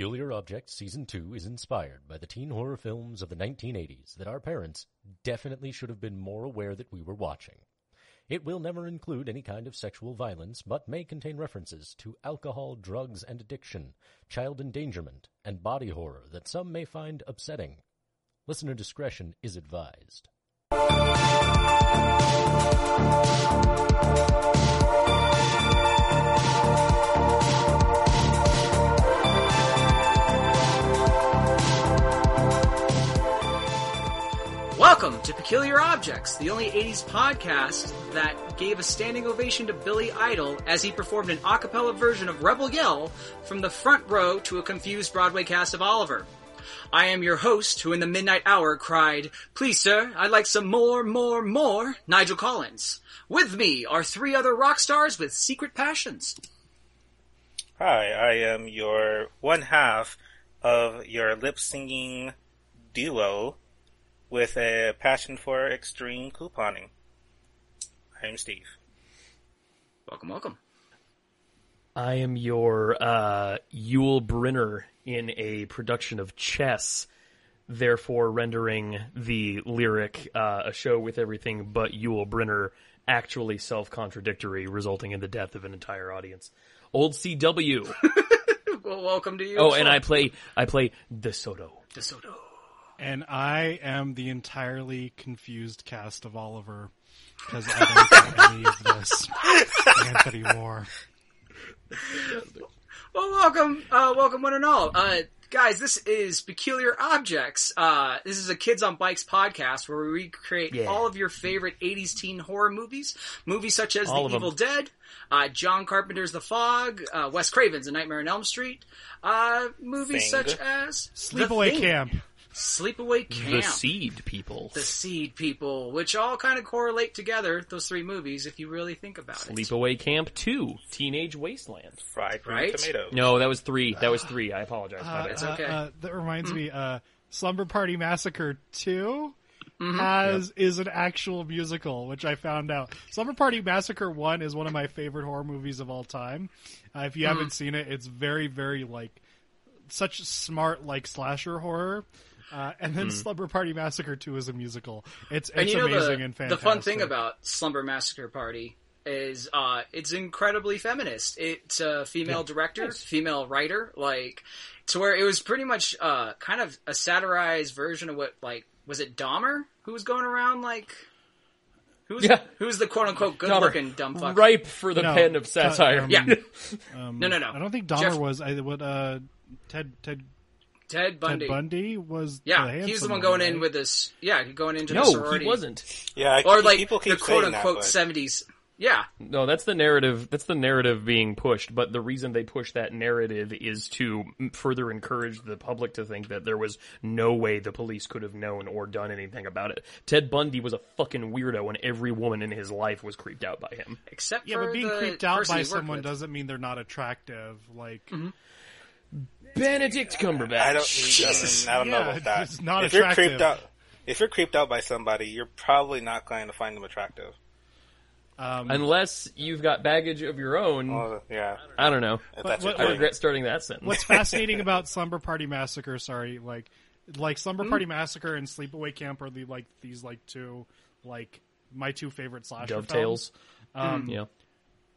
Peculiar Objects Season 2 is inspired by the teen horror films of the 1980s that our parents definitely should have been more aware that we were watching. It will never include any kind of sexual violence, but may contain references to alcohol, drugs, and addiction, child endangerment, and body horror that some may find upsetting. Listener discretion is advised. Welcome to Peculiar Objects, the only 80s podcast that gave a standing ovation to Billy Idol as he performed an a cappella version of Rebel Yell from the front row to a confused Broadway cast of Oliver. I am your host who in the midnight hour cried, Please sir, I'd like some more, more, more, Nigel Collins. With me are three other rock stars with secret passions. Hi, I am your one half of your lip singing duo with a passion for extreme couponing. I'm Steve. Welcome, welcome. I am your uh, Yul Brynner in a production of Chess, therefore rendering the lyric uh, a show with everything but Yul Brynner actually self-contradictory, resulting in the death of an entire audience. Old CW. Well, welcome to you. oh, and. I play I play DeSoto. DeSoto. And I am the entirely confused cast of Oliver because I don't get any of this Anthony Moore. Well, welcome, uh, welcome one and all. Uh, guys, this is Peculiar Objects. Uh, this is a Kids on Bikes podcast where we recreate Yeah. all of your favorite 80s teen horror movies. Movies such as All of The 'em. Evil Dead, uh, John Carpenter's The Fog, uh, Wes Craven's A Nightmare on Elm Street, uh, movies Thing. such as Sleepaway The Thing, Camp. Sleepaway Camp. The Seed People. The Seed People, which all kind of correlate together, those three movies, if you really think about it. Sleepaway Camp 2. Teenage Wasteland. Fried green Right? tomato. No, that was 3. That was 3. I apologize. My Uh, bad. It's uh, okay. uh, that reminds me, uh, Slumber Party Massacre 2 Mm-hmm. has is an actual musical, which I found out. Slumber Party Massacre 1 is one of my favorite horror movies of all time. Uh, if you Mm-hmm. haven't seen it, it's very, very like such smart like slasher horror. Uh, and then Slumber Party Massacre 2 is a musical. It's it's and you know amazing the, and fantastic. the fun thing about Slumber Massacre Party is uh, it's incredibly feminist. It's a female director, female writer, like to where it was pretty much uh, kind of a satirized version of what like was it Dahmer who was going around like who's Yeah. who's the quote unquote good looking dumb fuck Ripe for the No, pen of uh, satire. um, yeah Um, No, no, no. I don't think Dahmer Jeff- was. I what uh, Ted Ted Ted Bundy. Ted Bundy was. Yeah, the he was the one going right? in with this. Yeah, going into the No, sorority. he wasn't. Yeah, I, Or like people the quote saying that, unquote but seventies. Yeah, No, that's the narrative. That's the narrative being pushed. But the reason they push that narrative is to further encourage the public to think that there was no way the police could have known or done anything about it. Ted Bundy was a fucking weirdo, and every woman in his life was creeped out by him. except Yeah, for but being the creeped out by someone with. doesn't mean they're not attractive. Like, Mm-hmm. Benedict Cumberbatch. I don't. Jesus. I don't know Yeah, about that. it's not if you're creeped out, if you're creeped out by somebody, you're probably not going to find them attractive. um, Unless you've got baggage of your own. Oh, yeah, I don't know. if that's what- I regret starting that sentence. what's fascinating about Slumber Party Massacre? Sorry, like, like Slumber Hmm? Party Massacre and Sleepaway Camp are the like these like two like my two favorite slasher Dovetails. films. Um, Yeah.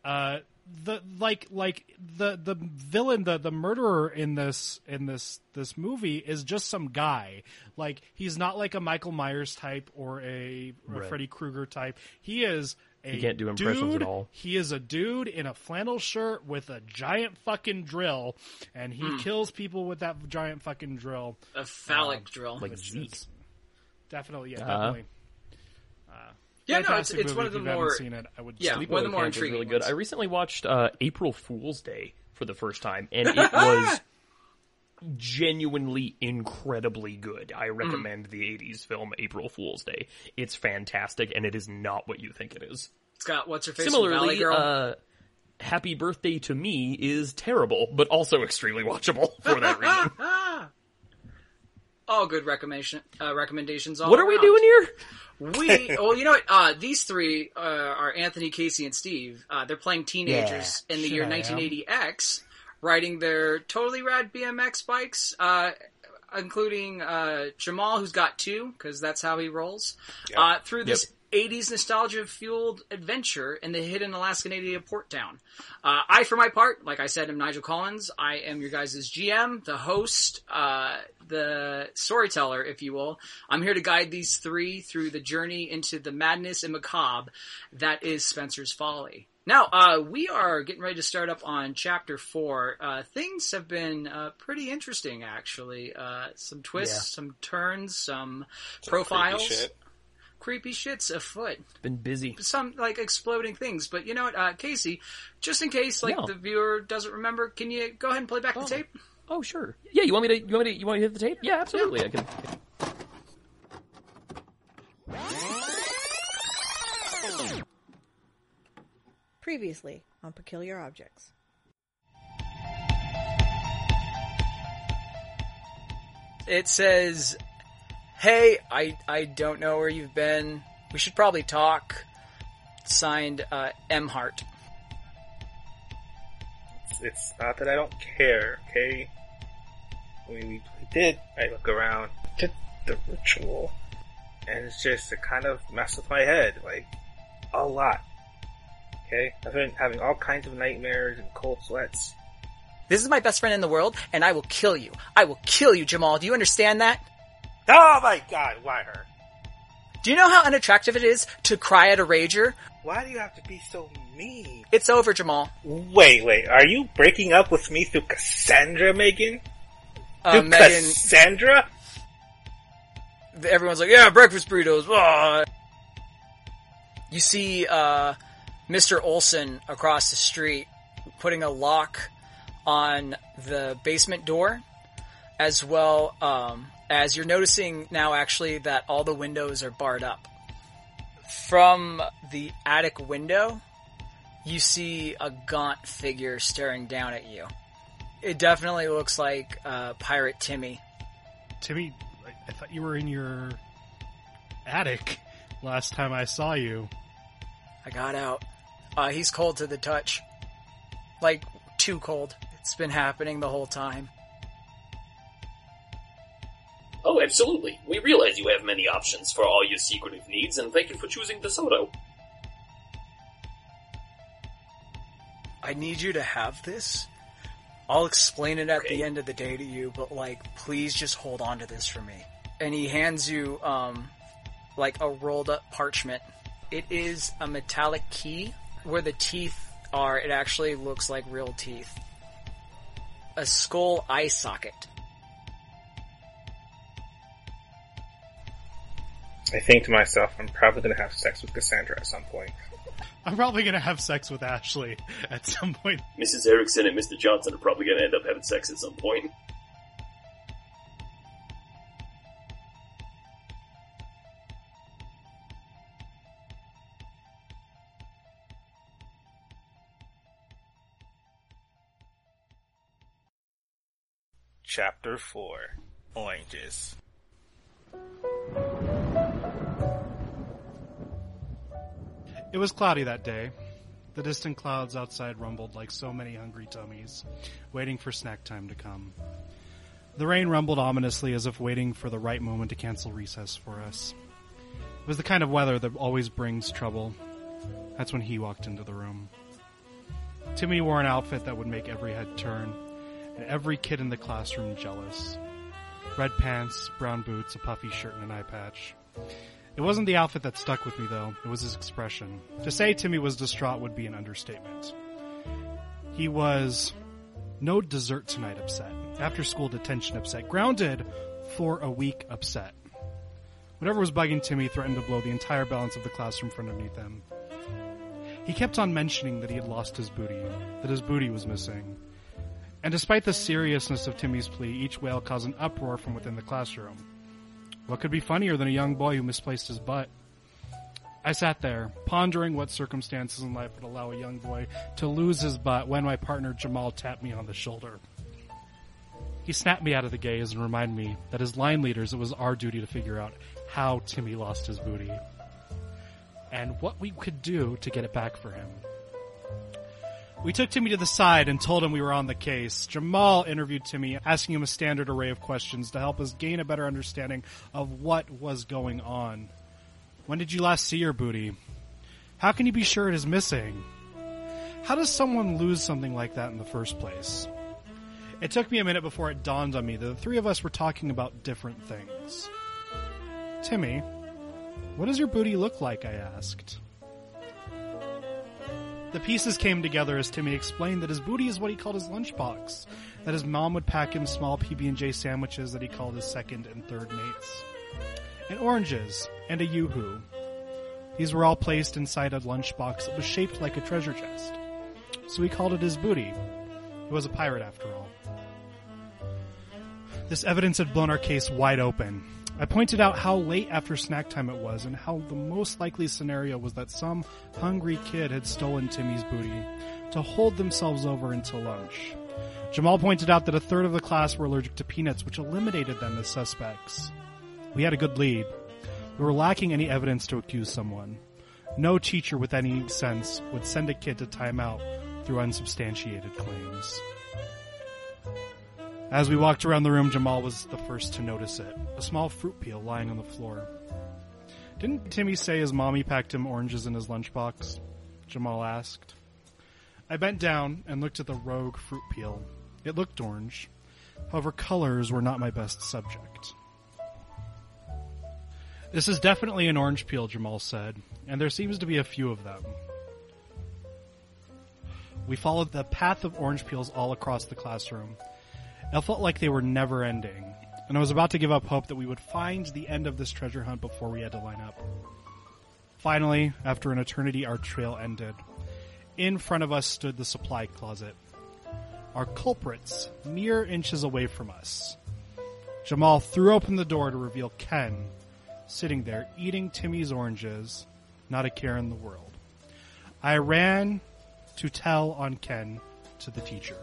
uh the like like the the villain the the murderer in this in this this movie is just some guy like he's not like a michael myers type or a, a Right. freddy krueger type he is a He can't do impressions dude, at all. he is a dude in a flannel shirt with a giant fucking drill and he hmm. kills people with that giant fucking drill a phallic um, drill. Like which Zeke. definitely yeah Uh-huh. definitely uh, yeah, no, it's, it's one of if the you more. seen it i would Yeah, sleep one of the more Camp intriguing really good. ones. I recently watched uh, April Fool's Day for the first time, and it was genuinely incredibly good. I Mm. recommend the '80s film April Fool's Day. It's fantastic, and it is not what you think it is. It's got what's her face Similarly, Girl. uh, Happy Birthday to Me is terrible, but also extremely watchable for that reason. all good recommendation uh, recommendations. All what are we doing here? We well, you know what? Uh, these three uh, are Anthony, Casey, and Steve. Uh, they're playing teenagers in the Shit, year 1980 X. riding their totally rad BMX bikes, uh, including uh, Jamal, who's got two, because that's how he rolls, uh, through this 80s nostalgia fueled adventure in the hidden Alaska Native port town. Uh, I, for my part, like I said, am Nigel Collins. I am your guys' GM, the host, uh, the storyteller, if you will. I'm here to guide these three through the journey into the madness and macabre that is Spencer's Folly. Now, uh, we are getting ready to start up on chapter four. Uh, things have been uh, pretty interesting, actually. Uh, some twists, some turns, some, profiles Creepy shit. creepy shits afoot. Been busy. Some like exploding things. But you know what, uh, Casey, just in case like Yeah. the viewer doesn't remember, can you go ahead and play back the tape? Oh sure. Yeah, you want me to? You want me to? You want me to hit the tape? Yeah, absolutely. I can. Previously on Peculiar Objects. It says, "Hey, I I don't know where you've been. We should probably talk." Signed, uh, M Hart. It's not that I don't care, okay? We, we, we did. I look around, did the ritual, and it's just it kind of messed with my head, like a lot. Okay, I've been having all kinds of nightmares and cold sweats. This is my best friend in the world, and I will kill you. I will kill you, Jamal. Do you understand that? Oh my god, why her? Do you know how unattractive it is to cry at a rager? Why do you have to be so mean? It's over, Jamal. Wait, wait, are you breaking up with me through Cassandra, Megan? Uh, Through Megan, Cassandra? everyone's like, yeah, breakfast burritos. ah." You see uh, Mr. Olson across the street putting a lock on the basement door, as well um, as you're noticing now actually that all the windows are barred up. From the attic window, you see a gaunt figure staring down at you. It definitely looks like uh, Pirate Timmy. Timmy, I, I thought you were in your attic last time I saw you. I got out. Uh, he's cold to the touch. Like, too cold. It's been happening the whole time. Oh, absolutely. We realize you have many options for all your secretive needs, and thank you for choosing DeSoto. I need you to have this. I'll explain it at Okay. the end of the day to you, but like, please just hold on to this for me. And he hands you, um, like a rolled up parchment. It is a metallic key. Where the teeth are, it actually looks like real teeth. A skull eye socket. I think to myself, I'm probably gonna have sex with Cassandra at some point. I'm probably gonna have sex with Ashley at some point. Mrs. Erickson and Mr. Johnson are probably going to end up having sex at some point. Chapter 4 Oranges. It was cloudy that day. The distant clouds outside rumbled like so many hungry tummies, waiting for snack time to come. The rain rumbled ominously as if waiting for the right moment to cancel recess for us. It was the kind of weather that always brings trouble. That's when he walked into the room. Timmy wore an outfit that would make every head turn, and every kid in the classroom jealous. Red pants, brown boots, a puffy shirt, and an eye patch. It wasn't the outfit that stuck with me, though. It was his expression. To say Timmy was distraught would be an understatement. He was no dessert tonight upset, after school detention upset, grounded for a week upset. Whatever was bugging Timmy threatened to blow the entire balance of the classroom from underneath him. He kept on mentioning that he had lost his booty, that his booty was missing. And despite the seriousness of Timmy's plea, each wail caused an uproar from within the classroom. What could be funnier than a young boy who misplaced his butt? I sat there, pondering what circumstances in life would allow a young boy to lose his butt when my partner Jamal tapped me on the shoulder. He snapped me out of the gaze and reminded me that as line leaders, it was our duty to figure out how Timmy lost his booty and what we could do to get it back for him. We took Timmy to the side and told him we were on the case. Jamal interviewed Timmy, asking him a standard array of questions to help us gain a better understanding of what was going on. When did you last see your booty? How can you be sure it is missing? How does someone lose something like that in the first place? It took me a minute before it dawned on me that the three of us were talking about different things. Timmy, what does your booty look like? I asked. The pieces came together as Timmy explained that his booty is what he called his lunchbox, that his mom would pack him small PB&J sandwiches that he called his second and third mates, and oranges, and a yoo-hoo. These were all placed inside a lunchbox that was shaped like a treasure chest. So he called it his booty. He was a pirate after all. This evidence had blown our case wide open. I pointed out how late after snack time it was and how the most likely scenario was that some hungry kid had stolen Timmy's booty to hold themselves over until lunch. Jamal pointed out that a third of the class were allergic to peanuts, which eliminated them as suspects. We had a good lead. We were lacking any evidence to accuse someone. No teacher with any sense would send a kid to timeout through unsubstantiated claims. As we walked around the room, Jamal was the first to notice it a small fruit peel lying on the floor. Didn't Timmy say his mommy packed him oranges in his lunchbox? Jamal asked. I bent down and looked at the rogue fruit peel. It looked orange. However, colors were not my best subject. This is definitely an orange peel, Jamal said, and there seems to be a few of them. We followed the path of orange peels all across the classroom. It felt like they were never ending, and I was about to give up hope that we would find the end of this treasure hunt before we had to line up. Finally, after an eternity, our trail ended. In front of us stood the supply closet. Our culprits, mere inches away from us. Jamal threw open the door to reveal Ken, sitting there eating Timmy's oranges, not a care in the world. I ran to tell on Ken to the teacher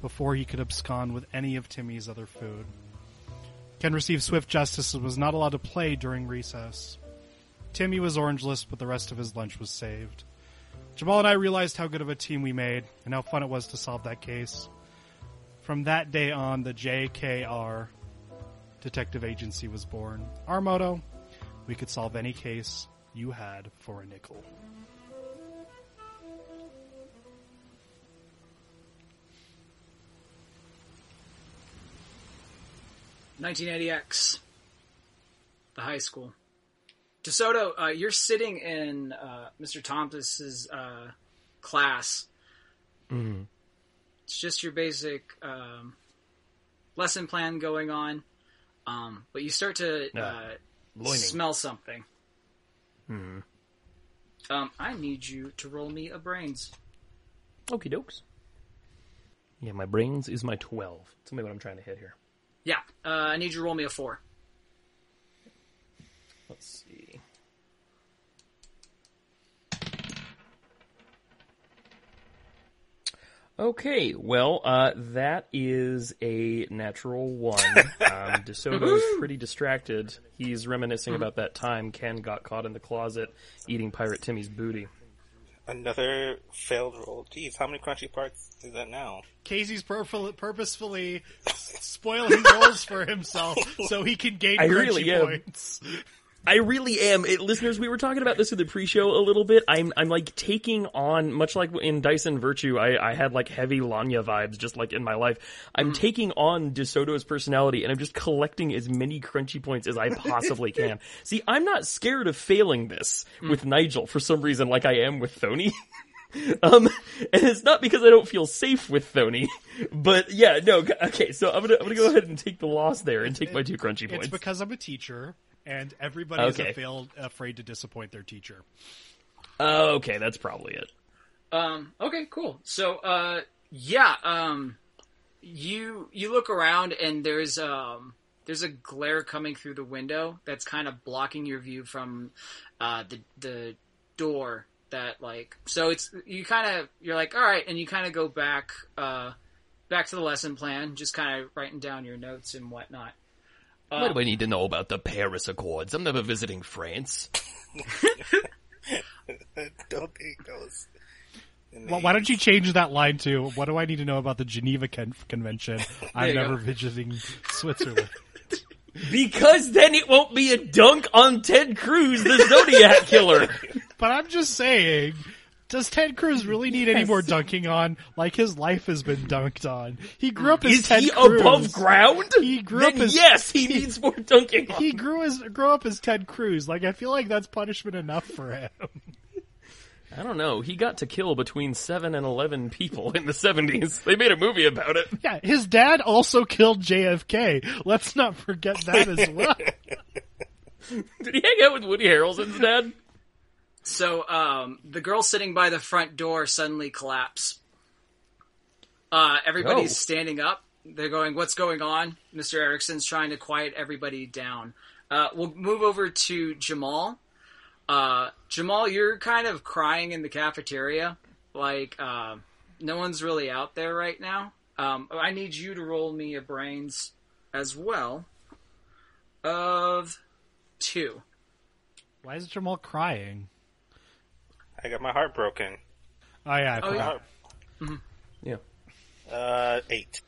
before he could abscond with any of Timmy's other food. Ken received swift justice and was not allowed to play during recess. Timmy was orangeless, but the rest of his lunch was saved. Jamal and I realized how good of a team we made and how fun it was to solve that case. From that day on, the JKR Detective Agency was born. Our motto we could solve any case you had for a nickel. 1980X, the high school. DeSoto, uh, you're sitting in uh, Mr. Thompson's uh, class. Mm-hmm. It's just your basic um, lesson plan going on, um, but you start to uh, smell something. Mhm. Um, I need you to roll me a brains. Okie dokes. Yeah, my brains is my 12. Tell me what I'm trying to hit here. Yeah, uh, I need you to roll me a four. Let's see. Okay, well, uh, that is a natural one. Um, DeSoto's pretty distracted. He's reminiscing about that time Ken got caught in the closet eating Pirate Timmy's booty. Another failed roll. Geez, how many crunchy parts is that now? Casey's purf- purposefully spoiling rolls for himself so he can gain I crunchy really am. points. I really am. It, listeners, we were talking about this in the pre-show a little bit. I'm, I'm like taking on, much like in Dyson Virtue, I, I had like heavy Lanya vibes just like in my life. I'm taking on DeSoto's personality and I'm just collecting as many crunchy points as I possibly can. See, I'm not scared of failing this with Nigel for some reason like I am with Thony. Um, and it's not because I don't feel safe with Thony, but yeah, no, okay, so I'm gonna, I'm gonna go ahead and take the loss there and take my two crunchy It's points. because I'm a teacher, and everybody is Okay. a failed, afraid to disappoint their teacher. Oh, okay, that's probably it. Um, okay, cool. So, uh, yeah, um, you you look around and there's um there's a glare coming through the window that's kind of blocking your view from uh the the door that like so it's you kind of you're like all right and you kind of go back uh back to the lesson plan just kind of writing down your notes and whatnot Why uh, do I need to know about the Paris Accords? I'm never visiting France. Don't take those. Well, why don't you change that line to "What do I need to know about the Geneva Con- Convention? I'm you go. never visiting Switzerland." Because then it won't be a dunk on Ted Cruz, the Zodiac killer. but I'm just saying, does Ted Cruz really need any more dunking on? Like his life has been dunked on. He grew up as Ted Cruz. Is Ted he Cruz. above ground? He grew then up as- yes, he needs more dunking. on. He grew as grew up as Ted Cruz. Like I feel like that's punishment enough for him. I don't know. He got to kill between seven and eleven people in the seventies. They made a movie about it. Yeah, his dad also killed JFK. Let's not forget that as well. Did he hang out with Woody Harrelson's dad? So, um, the girl sitting by the front door suddenly collapse. Uh, everybody's standing up. They're going, "What's going on?" Mr. Erickson's trying to quiet everybody down. Uh, we'll move over to Jamal. Uh, Jamal, you're kind of crying in the cafeteria. Like, uh, no one's really out there right now. Um, I need you to roll me a brains as well of two. Why is Jamal crying? I got my heart broken. Oh yeah, I Oh, forgot. yeah. Yeah. Uh, eight.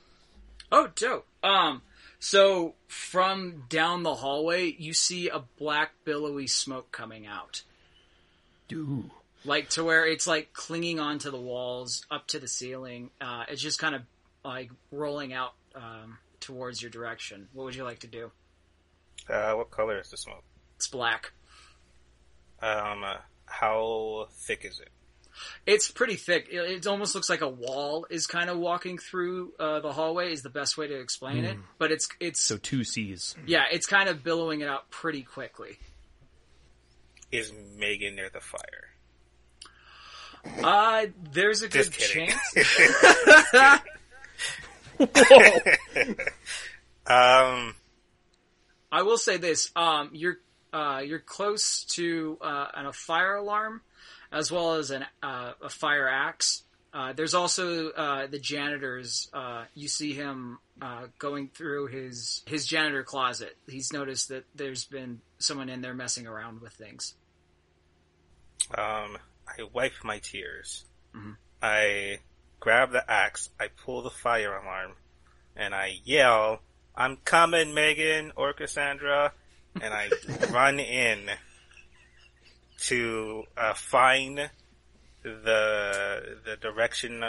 Oh, dope. Um, so from down the hallway, you see a black billowy smoke coming out, Dude. like to where it's like clinging onto the walls, up to the ceiling. Uh, it's just kind of like rolling out um, towards your direction. What would you like to do? Uh, what color is the smoke? It's black. Um, uh, how thick is it? It's pretty thick. It, it almost looks like a wall is kind of walking through uh, the hallway. Is the best way to explain it. But it's it's So two C's. yeah, it's kind of billowing it out pretty quickly. Is Megan near the fire? Uh, there's a good kidding. chance. Um, I will say this: um, you're uh, you're close to uh, an, a fire alarm, as well as an, uh, a fire axe. Uh, there's also uh, the janitor's. Uh, you see him uh, going through his his janitor closet. He's noticed that there's been someone in there messing around with things. um, I wipe my tears. I grab the axe. I pull the fire alarm, and I yell, "I'm coming, Megan or Cassandra!" And I run in to uh, find the the direction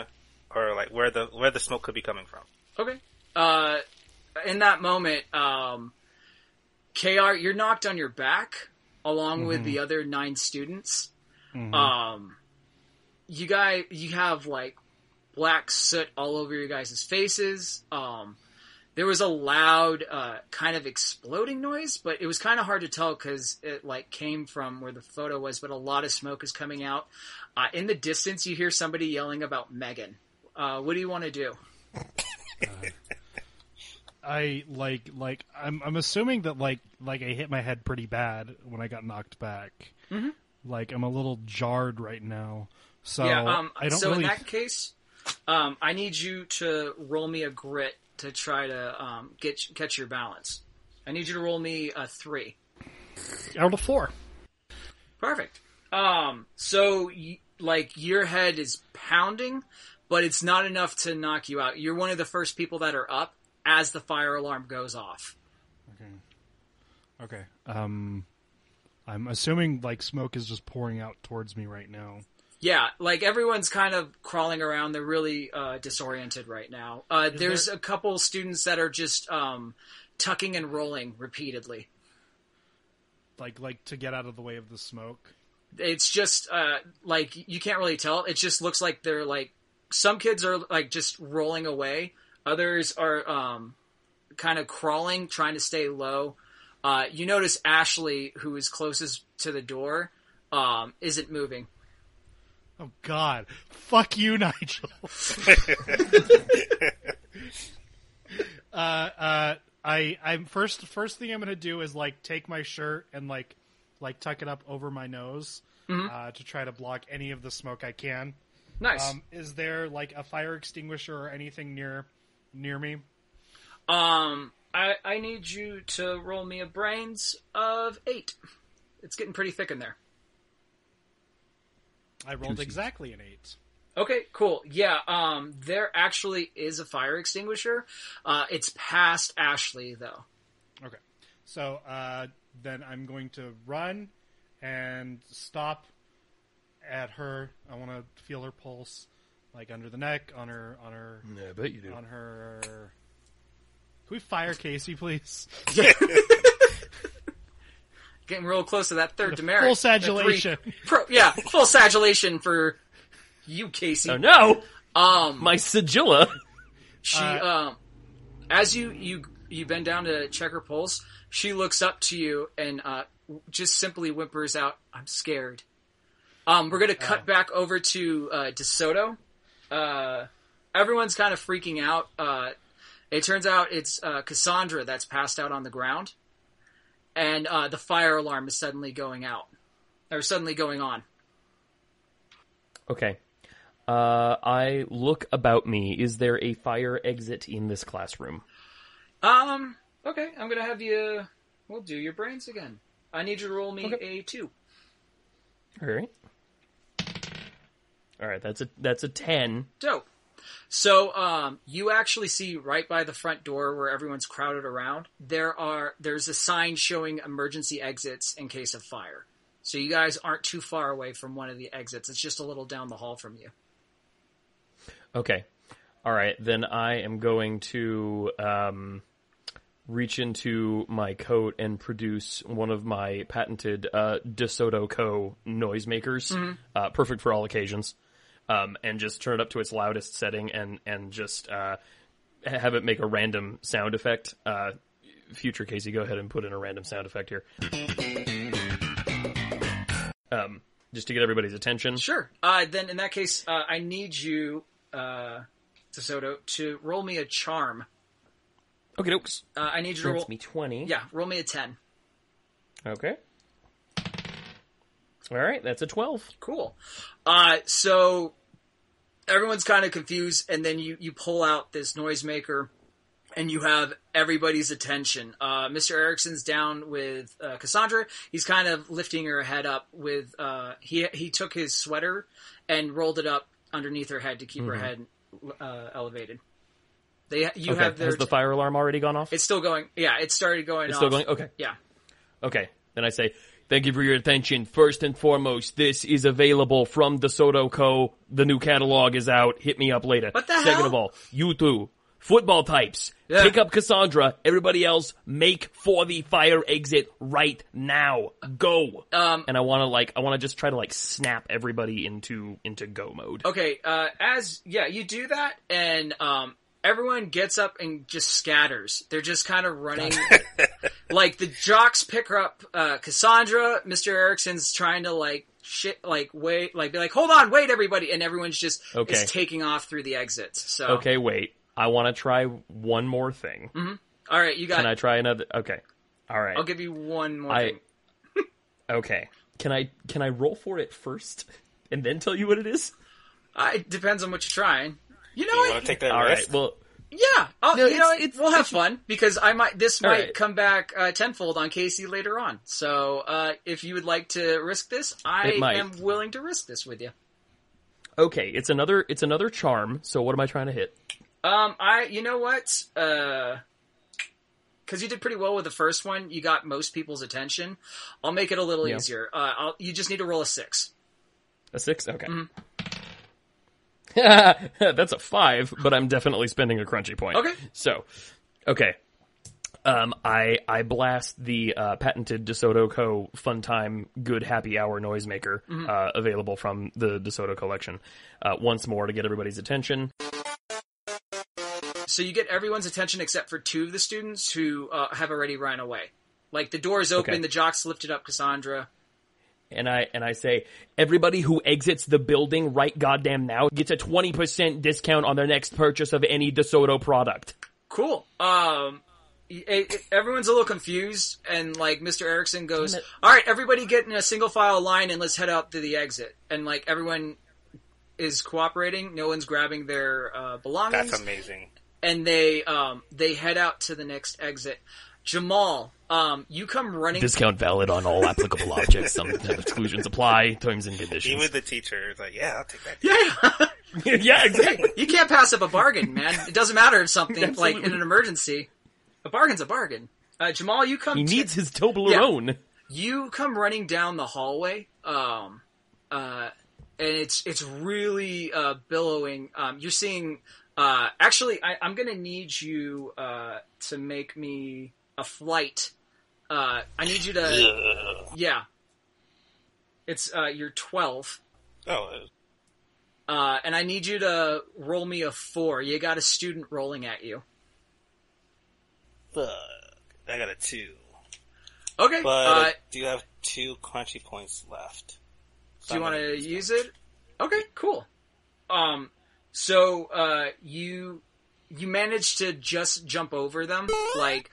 or like where the where the smoke could be coming from. Okay. Uh, in that moment, um, Kr, you're knocked on your back along with the other nine students. Um, you guys, you have like black soot all over your guys' faces. Um, there was a loud, uh, kind of exploding noise, but it was kind of hard to tell because it like came from where the photo was. But a lot of smoke is coming out. Uh, in the distance, you hear somebody yelling about Megan. Uh, what do you want to do? I like like I'm I'm assuming that like like I hit my head pretty bad when I got knocked back. Mm-hmm. Like I'm a little jarred right now. So yeah. Um, I don't so really in that case, um, I need you to roll me a grit to try to um, get catch your balance. I need you to roll me a three. I rolled a four. Perfect. Um, so like your head is pounding, but it's not enough to knock you out. You're one of the first people that are up as the fire alarm goes off. Okay. Um I'm assuming like smoke is just pouring out towards me right now. Yeah, like everyone's kind of crawling around. They're really uh, disoriented right now. Uh, there's a couple students that are just um, tucking and rolling repeatedly. Like like to get out of the way of the smoke. it's just uh like you can't really tell it just looks like they're like some kids are like just rolling away others are um kind of crawling trying to stay low uh you notice ashley who is closest to the door um isn't moving Oh god. Fuck you, Nigel. uh uh I I'm first first thing I'm gonna do is like take my shirt and like like tuck it up over my nose uh, to try to block any of the smoke I can. nice Um, is there like a fire extinguisher or anything near near me? um i i need you to roll me a brains of eight it's getting pretty thick in there I rolled exactly an eight. Okay, cool. Yeah, um, there actually is a fire extinguisher. Uh, it's past Ashley though. Okay. So uh, then I'm going to run and stop at her. I want to feel her pulse, like under the neck, on her, on her, Yeah, I bet you do. on her. Can we fire Casey, please? Getting real close to that third demerit. Full The three- sagulation. Pro, yeah, full sagulation for you, Casey. Oh no, Um, my sigilla. She, um, as you you you bend down to check her pulse, she looks up to you and uh, just simply whimpers out, "I'm scared." Um, we're gonna cut back over to uh, DeSoto. Uh, everyone's kind of freaking out. Uh, it turns out it's uh, Cassandra that's passed out on the ground, and uh, the fire alarm is suddenly going out, or suddenly going on. Okay. Uh, I look about me. Is there a fire exit in this classroom? Um. Okay, I'm gonna have you. We'll do your brains again. I need you to roll me a two. All right. All right. That's a that's a ten. Dope. So, um, you actually see right by the front door where everyone's crowded around. There are there's a sign showing emergency exits in case of fire. So you guys aren't too far away from one of the exits. It's just a little down the hall from you. Okay. All right. Then I am going to um, reach into my coat and produce one of my patented uh, DeSoto Co. noisemakers, uh, perfect for all occasions, um, and just turn it up to its loudest setting and and just uh, have it make a random sound effect. Uh, future Casey, go ahead and put in a random sound effect here. Um, just to get everybody's attention. Sure. Uh, then in that case, uh, I need you, uh, to roll me a charm. Okay, dokes. Uh, I need you to roll. Me twenty. Yeah, roll me a ten. Okay. All right, that's a 12. Cool. Uh, so everyone's kind of confused, and then you, you pull out this noisemaker, and you have everybody's attention. Uh, Mr. Erickson's down with uh, Cassandra. He's kind of lifting her head up with. Uh, he he took his sweater and rolled it up underneath her head to keep her head uh, elevated. They you Mm-hmm. Okay, have their. has the fire alarm already gone off? it's still going. Yeah, it started going. It's off. still going? Okay. Yeah. Okay, then I say, thank you for your attention. First and foremost, this is available from DeSoto Co. The new catalog is out. Hit me up later. What the Second hell? of all, you two, football types, Yeah. pick up Cassandra. Everybody else, make for the fire exit right now. Go. Um, and I want to like, I want to just try to like snap everybody into into go mode. Okay, uh, as yeah, you do that, and um, everyone gets up and just scatters. They're just kind of running. like the jocks pick her up. Uh, Cassandra, Mister Erickson's trying to like shit, like wait, like be like, hold on, wait, everybody, and everyone's just Okay. is taking off through the exits. So Okay, wait. I want to try one more thing. all right, you got. Can I try another? Okay. All right. I'll give you one more. I thing. okay. Can I can I roll for it first and then tell you what it is? Uh, it depends on what you're trying. You know You what? want to take that All right. risk? Well, Yeah, I'll, No, you know, it's- what? it's- we'll have fun because I might. This might right. come back uh, tenfold on Casey later on. So, uh, if you would like to risk this, I am willing to risk this with you. okay. It's another it's another charm. So what am I trying to hit? Um, I, you know what? Uh, because you did pretty well with the first one, you got most people's attention. I'll make it a little Yeah. easier. Uh, I'll, you just need to roll a six. A six. Okay. Mm-hmm. That's a five, but I'm definitely spending a crunchy point. Okay. So, okay. Um, I I blast the uh, patented DeSoto Co. Fun Time Good Happy Hour noisemaker Mm-hmm. uh, available from the DeSoto collection uh, once more to get everybody's attention. So you get everyone's attention except for two of the students who uh, have already run away. Like the door's open, Okay. the jocks lifted up Cassandra. And I and I say everybody who exits the building right goddamn now gets a twenty percent discount on their next purchase of any DeSoto product. Cool. Um, it, it- everyone's a little confused, and like Mr. Erickson goes, "All right, everybody get in a single file line and let's head out to the exit." And like everyone is cooperating, no one's grabbing their uh, belongings, That's amazing. and they um they head out to the next exit. Jamal, um, you come running. Discount valid on all applicable objects. Some exclusions apply. Terms and conditions. Even the teacher is like, yeah, I'll take that. Yeah. yeah, exactly. You can't pass up a bargain, man. It doesn't matter if something like in an emergency. A bargain's a bargain. Uh, Jamal, you come. He to- needs his Toblerone. you come running down the hallway um uh and it's it's really uh billowing um you're seeing uh actually I, i'm gonna need you uh to make me a flight uh i need you to yeah it's uh you're 12 Oh, uh and i need you to roll me a four you got a student rolling at you fuck. I got a two. okay But uh do have two crunchy points left. So Do you want gonna use it? Okay, cool. Um, so uh, you you manage to just jump over them, like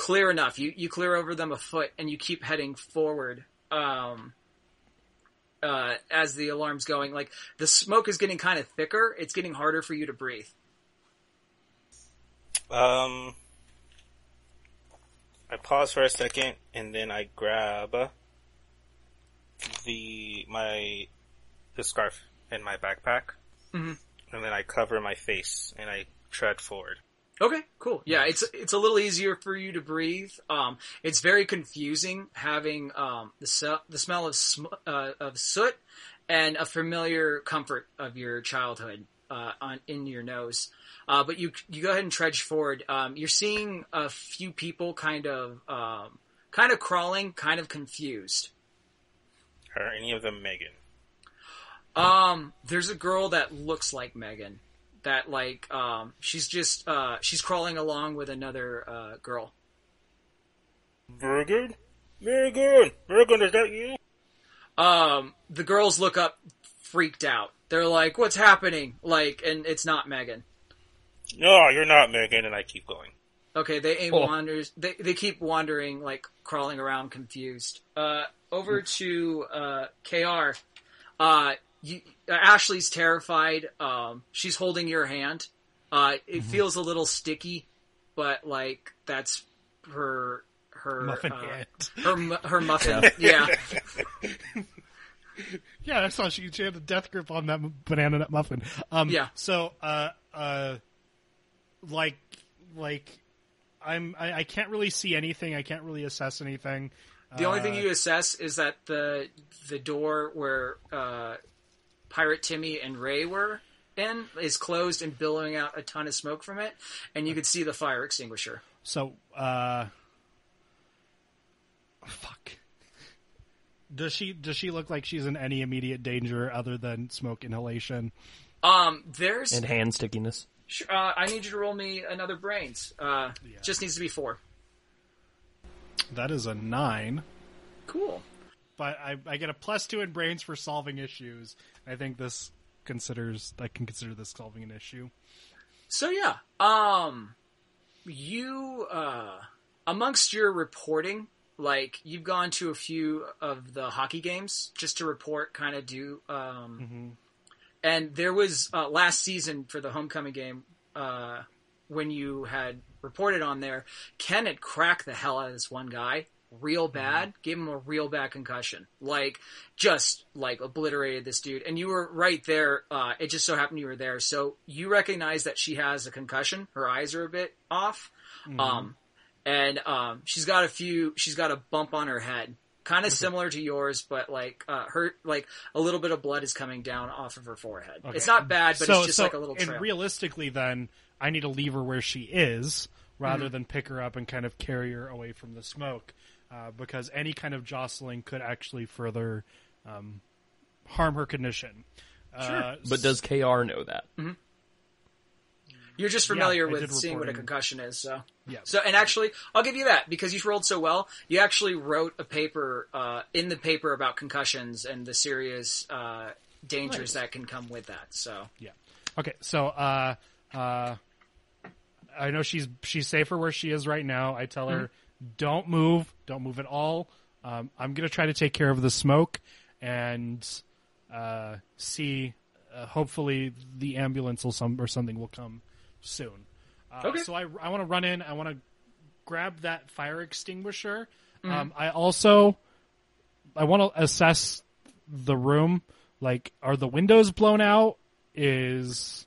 clear enough. You you clear over them a foot, and you keep heading forward. Um, uh, as the alarm's going, like the smoke is getting kind of thicker. It's getting harder for you to breathe. Um, I pause for a second and then I grab the my the scarf in my backpack, Mhm. and then I cover my face and I tread forward. Okay, cool. Yeah, it's it's a little easier for you to breathe. Um, it's very confusing having um, the the smell of sm- uh, of soot and a familiar comfort of your childhood uh, on in your nose. Uh, but you you go ahead and trudge forward. Um, you're seeing a few people kind of um, kind of crawling, kind of confused. Are any of them Megan? Um, there's a girl that looks like Megan. That like um, she's just uh, she's crawling along with another uh, girl. Megan? Megan! Megan, is that you? um, the girls look up freaked out. They're like, "What's happening?" Like, and it's not Megan. No, you're not Megan, and I keep going. Okay, they aim Oh. wanders. They they keep wandering, like crawling around, confused. Uh, over to uh, Kr. Uh, you, Ashley's terrified. Um, she's holding your hand. Uh, it feels a little sticky, but like that's her her Muffin uh, hand. her her muffin. yeah. Yeah, I saw she, she had a death grip on that banana nut muffin. Um, Yeah. So, uh, uh, like, like, I'm I, I can't really see anything. I can't really assess anything. The only thing Uh, you assess is that the the door where uh, Pirate Timmy and Ray were in is closed and billowing out a ton of smoke from it, and you could see the fire extinguisher. So, uh, fuck. Does she does she look like she's in any immediate danger other than smoke inhalation? Um, there's. And hand stickiness. Uh, I need you to roll me another brains. Uh, just needs to be four. That is a nine. Cool. but I, I get a plus two in brains for solving issues. I think this considers I can consider this solving an issue. So yeah, um, you uh, amongst your reporting, like you've gone to a few of the hockey games just to report, kind of do. Um, And there was uh, last season for the homecoming game uh, when you had reported on there, Ken had cracked the hell out of this one guy real bad, gave him a real bad concussion, like just like obliterated this dude. And you were right there. Uh, it just so happened you were there, so you recognize that she has a concussion. Her eyes are a bit off, um, and um, she's got a few. She's got a bump on her head, kind of similar to yours, but like uh, her like a little bit of blood is coming down off of her forehead. It's not bad, but so, it's just so like a little and realistically, then I need to leave her where she is rather Mm-hmm. than pick her up and kind of carry her away from the smoke, uh, because any kind of jostling could actually further um, harm her condition. Uh, But does KR know that? You're just familiar I with seeing what a concussion is, so. Yeah. So, and actually, I'll give you that because you've rolled so well. You actually wrote a paper uh, in the paper about concussions and the serious uh, dangers that can come with that. So, Yeah. Okay. So, uh, uh, I know she's she's safer where she is right now. I tell her, don't move, don't move at all. Um, I'm gonna try to take care of the smoke and uh, see. Uh, hopefully, the ambulance will some or something will come soon. Uh, Okay. So I I want to run in. I want to grab that fire extinguisher. Um, I also I want to assess the room. Like, are the windows blown out? is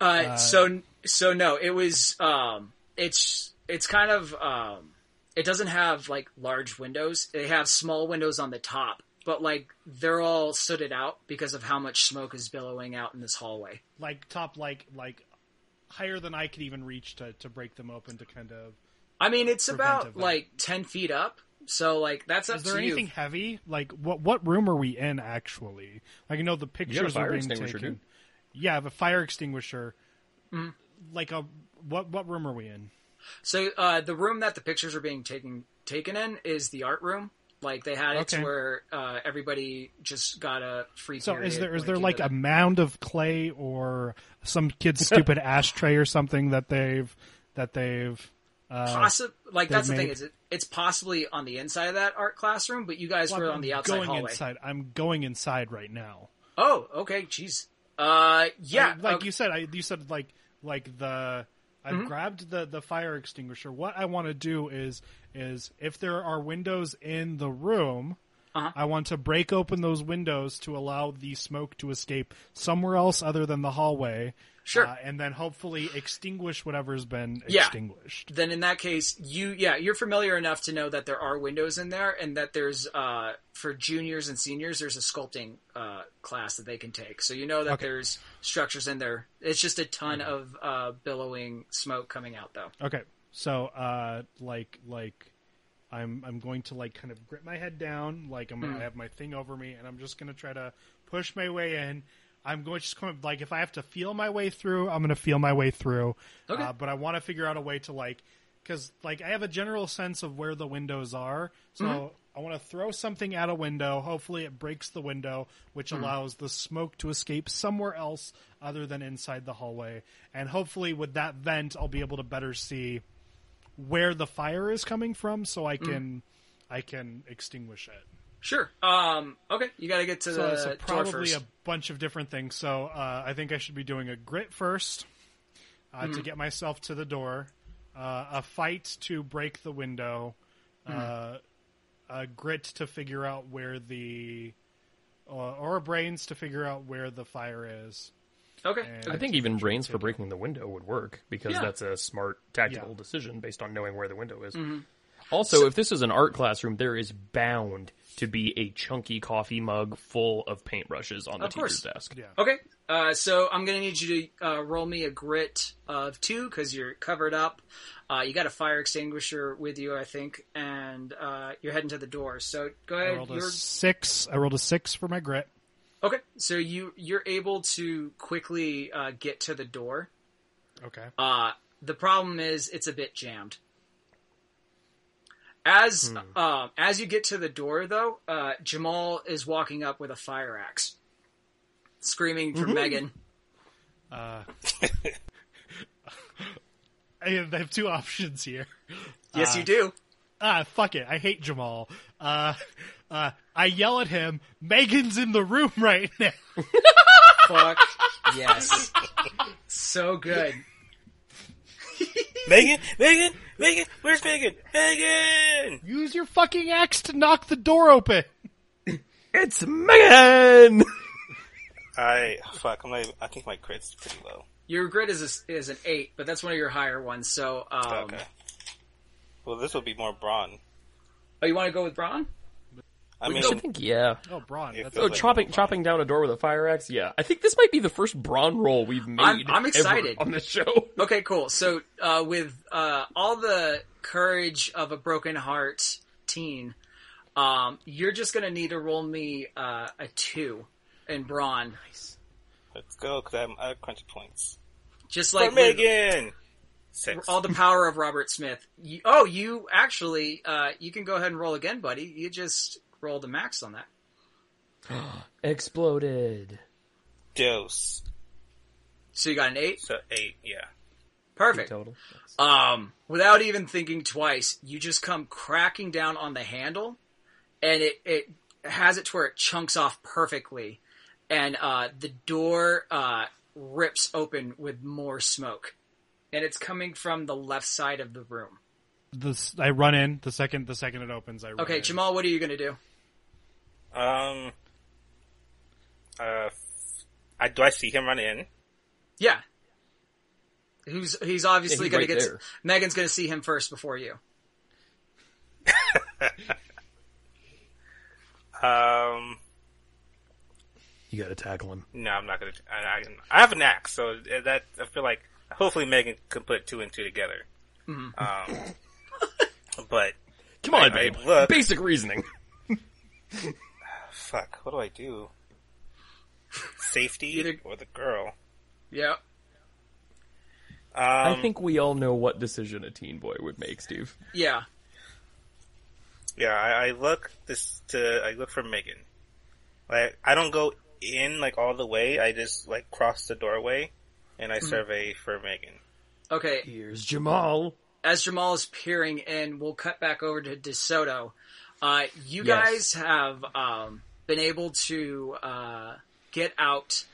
Uh, so so no, it was um, it's it's kind of um, it doesn't have like large windows. They have small windows on the top, but like they're all sooted out because of how much smoke is billowing out in this hallway. like top like like higher than I could even reach to to break them open to kind of. I mean, it's about Preventive, like ten feet up, so like that's up Is there to anything you. heavy? Like what what room are we in actually? Like I know the pictures fire are being extinguisher, taken. dude. Yeah, I have a fire extinguisher. Mm-hmm. Like a what what room are we in? So uh, the room that the pictures are being taken taken in is the art room. Like they had it Okay. to where uh, everybody just got a free. So is there is there like a that. mound of clay or some kid's stupid ashtray or something that they've that they've uh, like that's the they've thing made- is it, it's possibly on the inside of that art classroom, but you guys well, were I'm on the outside going hallway. inside. I'm going inside right now. Oh, okay, jeez. Uh, yeah, like okay. you said, I you said like like the I Mm-hmm. grabbed the the fire extinguisher. What I want to do is is if there are windows in the room, Uh-huh. I want to break open those windows to allow the smoke to escape somewhere else other than the hallway. Sure. uh, and then hopefully extinguish whatever's been Yeah. extinguished. then in that case, you yeah, you're familiar enough to know that there are windows in there, and that there's uh for juniors and seniors, there's a sculpting uh class that they can take. So you know that Okay. there's structures in there. It's just a ton of uh billowing smoke coming out though. Okay, so uh, like like I'm I'm going to like kind of grip my head down, like I'm Mm. I have my thing over me, and I'm just gonna try to push my way in. I'm going to just come like if I have to feel my way through, I'm gonna feel my way through. Okay. Uh, but I want to figure out a way to like because like I have a general sense of where the windows are, so. Mm-hmm. I want to throw something at a window. Hopefully, it breaks the window, which Mm. allows the smoke to escape somewhere else other than inside the hallway. And hopefully, with that vent, I'll be able to better see where the fire is coming from, so I can I can extinguish it. Sure. Um. Okay. You got to get to So, the so probably a bunch of different things. So uh, I think I should be doing a grit first uh, Mm-hmm. to get myself to the door, uh, a fight to break the window, Mm-hmm. uh, a grit to figure out where the uh, or brains to figure out where the fire is. Okay. And- I think even brains for breaking the window would work because Yeah. that's a smart tactical Yeah. decision based on knowing where the window is. Mm-hmm. Also, if this is an art classroom, there is bound to be a chunky coffee mug full of paintbrushes on the Of course. teacher's desk. Yeah. Okay, uh, so I'm gonna need you to uh, roll me a grit of two because you're covered up. Uh, you got a fire extinguisher with you, I think, and uh, you're heading to the door. So go I ahead. rolled a You're, six. I rolled a six for my grit. Okay, so you you're able to quickly uh, get to the door. Okay. Uh, the problem is it's a bit jammed. As uh, as you get to the door, though, uh, Jamal is walking up with a fire axe, screaming for Megan. I have, I have two options here. Yes, you do. ah, fuck it. I hate Jamal. Uh, I yell at him. Megan's in the room right now. Fuck yes, so good. Megan, Megan, Megan, where's Megan? Megan! Use your fucking axe to knock the door open. It's Megan! I fuck. I'm like, I think my grit's pretty low. Your grit is a, is an eight, but that's one of your higher ones. So, um, Okay. Well, this will be more brawn. oh, you want to go with brawn? I mean, I think, yeah. Oh, brawn. It That's feels Oh, like chopping chopping down a door with a fire axe. Yeah, I think this might be the first brawn roll we've made. I'm- I'm ever excited. on this show. Okay, cool. So, uh, with uh, all the courage of a broken heart teen, um, you're just gonna need to roll me uh, a two in brawn. Nice. Let's go, because I have crunchy points. Just like with Megan! Six. all the power of Robert Smith. You, oh, you actually, uh, you can go ahead and roll again, buddy. You just rolled the max on that. Exploded. Dose. So you got an eight. So eight, yeah. Perfect. Total. Um, without even thinking twice, you just come cracking down on the handle, and it it has it to where it chunks off perfectly, and uh, the door uh, rips open with more smoke, and it's coming from the left side of the room. This, I run in the second the second it opens. I run Okay, in. Jamal, what are you gonna do? Um. Uh. I, do I see him run in? Yeah. Who's he's obviously he's going to right get there. Megan's going to see him first before you. Um, You gotta tackle him. no, I'm not gonna. I, I, I have an axe, so that I feel like hopefully Megan can put two and two together. Um, but Come on, I- I babe. look- Basic reasoning. fuck, what do I do? Safety Either- or the girl? Yeah. Um, I think we all know what decision a teen boy would make, Steve. Yeah. Yeah, I, I look this to I look for Megan. Like I don't go in like all the way. I just like cross the doorway and I survey for Megan. Okay. Here's Jamal. As Jamal is peering in, we'll cut back over to DeSoto. Uh, you Yes. guys have um, been able to uh, get out.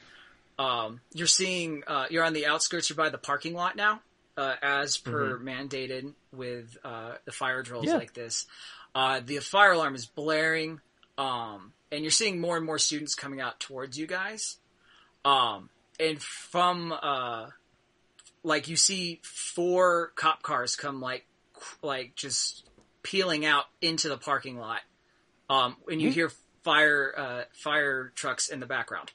Um, you're seeing. Uh, you're on the outskirts. You're by the parking lot now, uh, as per mandated with uh, the fire drills Yeah. like this. Uh, the fire alarm is blaring, um, and you're seeing more and more students coming out towards you guys. Um, and from uh, like you see four cop cars come like like just peeling out into the parking lot. Um, and you hear fire uh, fire trucks in the background.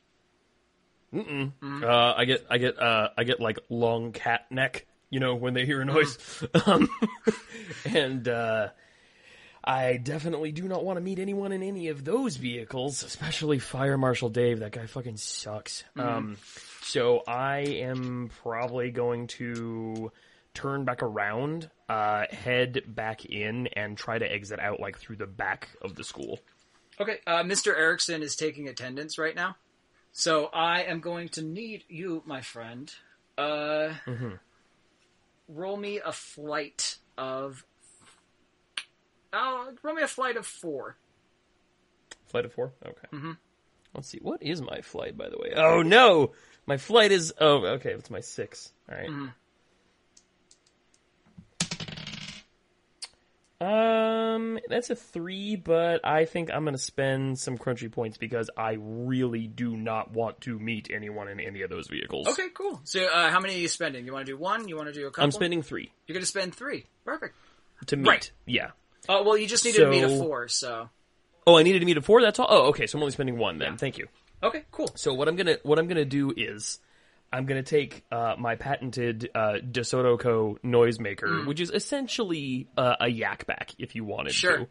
Mm-mm. Uh, I get, I get, uh, I get like long cat neck. You know when they hear a noise, um, and uh, I definitely do not want to meet anyone in any of those vehicles, especially Fire Marshal Dave. That guy fucking sucks. Um, so I am probably going to turn back around, uh, head back in, and try to exit out like through the back of the school. Okay, uh, Mr. Erickson is taking attendance right now, so I am going to need you, my friend. Uh, roll me a flight of. Oh, roll me a flight of four. Flight of four? Okay. Mm-hmm. Let's see. What is my flight, by the way? Oh, no! My flight is. Oh, okay. It's my six. All right. Um, that's a three, but I think I'm gonna spend some crunchy points because I really do not want to meet anyone in any of those vehicles. Okay, cool. So, uh, how many are you spending? You want to do one? You want to do a couple? I'm spending three You're going to spend three. Perfect. to meet. Right. Yeah. Oh well, you just needed to meet a four. So, Oh, I needed to meet a four. That's all. Oh, okay. So I'm only spending one then. Thank you. okay, cool. So what I'm gonna what I'm gonna do is I'm gonna take uh, my patented uh, DeSoto Co. noisemaker, which is essentially uh, a Yak Bak, if you wanted Sure. to.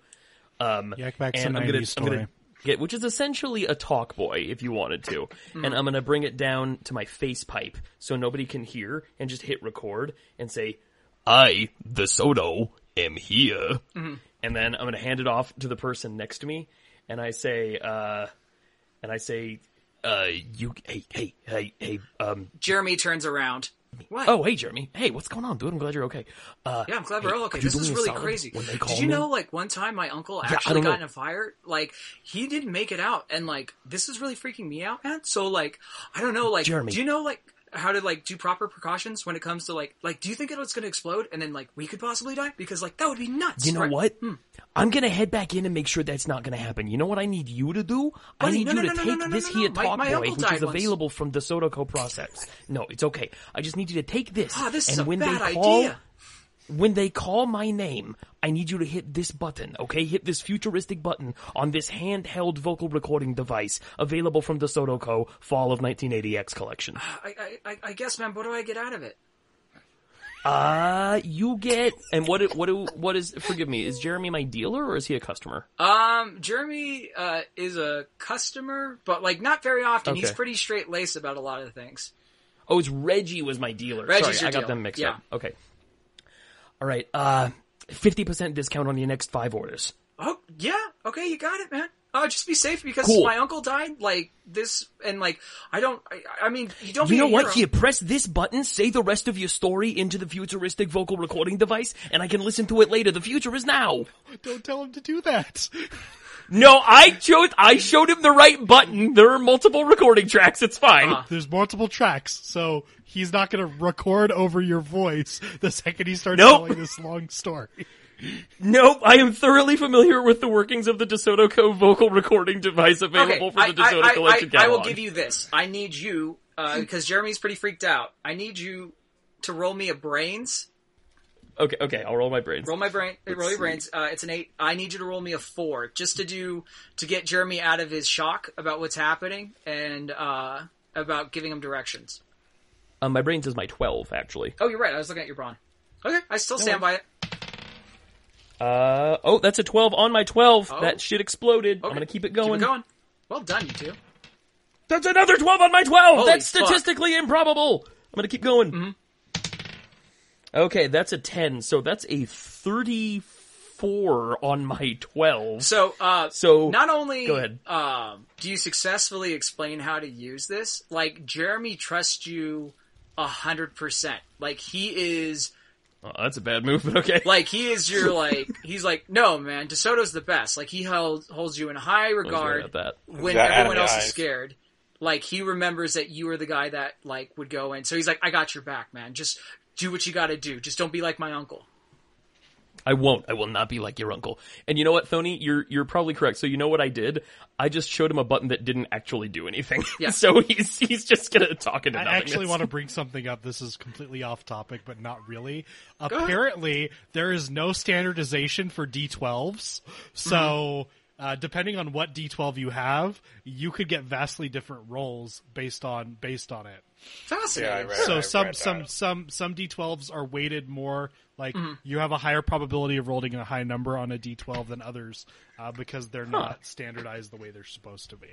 Um, Yak Bak's and I'm gonna, I'm gonna get, which is essentially a Talkboy, if you wanted to, and I'm gonna bring it down to my face pipe so nobody can hear, and just hit record and say, "I, DeSoto, am here," and then I'm gonna hand it off to the person next to me, and I say, uh, and I say, uh, you, hey, hey, hey, hey, um, Jeremy turns around. What? oh, hey, Jeremy, hey, what's going on, dude? I'm glad you're okay. Uh, Yeah, I'm glad we're all okay. This is really crazy. Did you me? know, like, one time my uncle actually don't got know. in a fire? Like, he didn't make it out, and like, this is really freaking me out, man. So, like, I don't know, like, Jeremy. do you know, like, how to like do proper precautions when it comes to like, like, do you think it's going to explode and then like we could possibly die? Because like that would be nuts. You know right? what? I'm gonna head back in and make sure that's not gonna happen. You know what I need you to do? I need no, you no, to no, take this here. Talk my boy, which is once. available from DeSoto Co. process. No, it's okay. I just need you to take this. Ah, this and is a when bad they call, idea. When they call my name, I need you to hit this button, okay? Hit this futuristic button on this handheld vocal recording device available from DeSoto Co. Fall of 1980X collection. I, I, I, I guess, man. What do I get out of it? Uh, you get, and what, what, do- what is, forgive me, is Jeremy my dealer or is he a customer? Um, Jeremy uh, is a customer, but like not very often. He's pretty straight laced about a lot of things. Oh, it's Reggie was my dealer. Reggie's Sorry, I got them mixed Yeah. up. Okay. All right. Uh, fifty percent discount on your next five orders. Oh yeah, okay, you got it, man. Uh, just be safe because Cool. my uncle died like this, and like I don't. I, I mean, you don't. You be know a what? hero. Here, press this button, say the rest of your story into the futuristic vocal recording device, and I can listen to it later. The future is now. Don't tell him to do that. No, I chose. I showed him the right button. There are multiple recording tracks. It's fine. Uh-huh. There's multiple tracks, so he's not going to record over your voice the second he starts Nope. telling this long story. Nope, I am thoroughly familiar with the workings of the DeSoto Co. vocal recording device available Okay, for I, the DeSoto I, I, Collection I, I catalog. will give you this. I need you uh, because Jeremy's pretty freaked out. I need you to roll me a brains. Okay, okay, I'll roll my brains. Roll my brain. roll your see. brains. Uh, it's an eight. I need you to roll me a four, just to do to get Jeremy out of his shock about what's happening and uh, about giving him directions. Um, my brains is my 12, actually. Oh, you're right. I was looking at your brawn. Okay, I still stand by it. Uh, oh, that's a 12 on my 12. Oh. That shit exploded. I'm gonna keep it Keep going. it going. Well done, you two. That's another 12 on my 12! Holy that's fuck. statistically improbable! I'm gonna keep going. Mm-hmm. Okay, that's a 10, so that's a 34 on my 12. So, uh, So, not only go ahead. Um, do you successfully explain how to use this, like Jeremy trusts you a hundred percent. Like he is, Oh, that's a bad move, but okay. like he is your like. He's like, no man, DeSoto's the best. Like he held, holds you in high I was right regard about that. when Got everyone anime else is scared. Like he remembers that you were the guy that like would go in. So he's like, I got your back, man. Just do what you got to do. Just don't be like my uncle. I won't. I will not be like your uncle. And you know what, Tony? You're you're probably correct. So you know what I did? I just showed him a button that didn't actually do anything. Yeah. so he's he's just gonna talk into that. I nothingness. actually want to bring something up. This is completely off topic, but not really. Apparently, there is no standardization for D12s. So, uh, depending on what D12 you have, you could get vastly different rolls based on based on it. Fascinating. Yeah, read- So I some some some some D12s are weighted more like Mm-hmm. you have a higher probability of rolling a high number on a D12 than others uh, because they're not standardized the way they're supposed to be.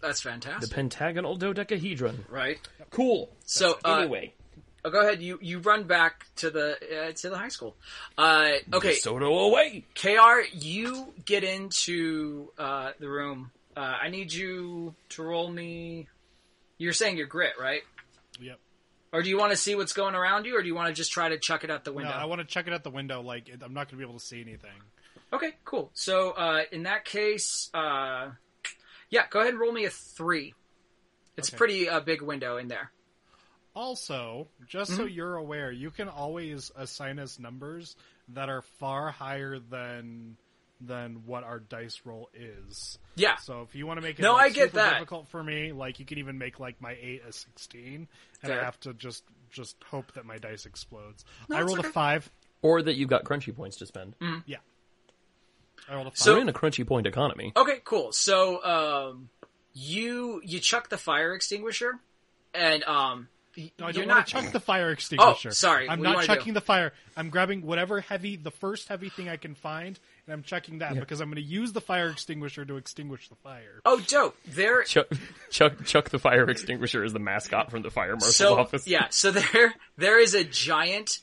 That's fantastic. the pentagonal dodecahedron. right. Cool. So uh, anyway, Oh, go ahead. You you run back to the uh, to the high school. Uh, okay, Soto away. Kr, you get into uh, the room. Uh, I need you to roll me. You're saying your grit, right? Or do you want to see what's going around you, or do you want to just try to chuck it out the No, window? I want to check it out the window. Like I'm not going to be able to see anything. Okay, cool. So uh, in that case, uh, yeah, go ahead and roll me a three. It's a Okay. pretty uh, big window in there. Also, just so you're aware, you can always assign us numbers that are far higher than than what our dice roll is. Yeah. So if you want to make it No, like, I get super that. difficult for me, like you can even make like my eight a sixteen, and Fair. I have to just just hope that my dice explodes. No, I it's rolled okay. a five. Or that you've got crunchy points to spend. Yeah. I rolled a five. So- We're in a crunchy point economy. Okay, cool. So um, you you chuck the fire extinguisher, and um, No, I you're don't not to chuck the fire extinguisher. sorry. I'm What not chucking do? the fire. I'm grabbing whatever heavy, the first heavy thing I can find, and I'm checking that because I'm going to use the fire extinguisher to extinguish the fire. Oh, dope! There. Chuck, Chuck, Chuck the fire extinguisher is the mascot from the fire marshal's So office. yeah, so there there is a giant,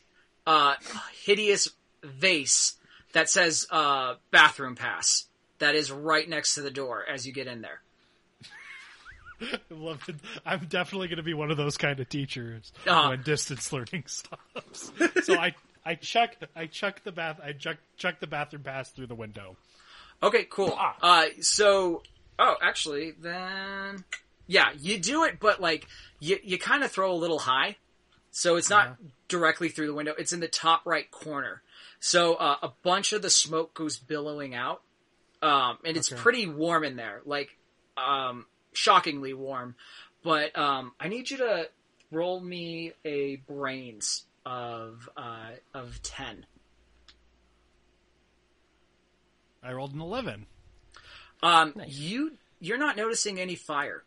uh, hideous vase that says uh, "bathroom pass" that is right next to the door as you get in there. I love it. I'm definitely going to be one of those kind of teachers Uh-huh. when distance learning stops. so I I chuck I chuck the bath I chuck chuck the bathroom pass through the window. Okay, cool. Uh, so, oh, actually, then, yeah, you do it, but like, you, you kind of throw a little high. So it's not directly through the window. It's in the top right corner. So, uh, a bunch of the smoke goes billowing out. Um, and it's Okay. pretty warm in there. Like, um, shockingly warm. But, um, I need you to roll me a brains of, uh, of 10. I rolled an eleven. Um, you, you're not noticing any fire.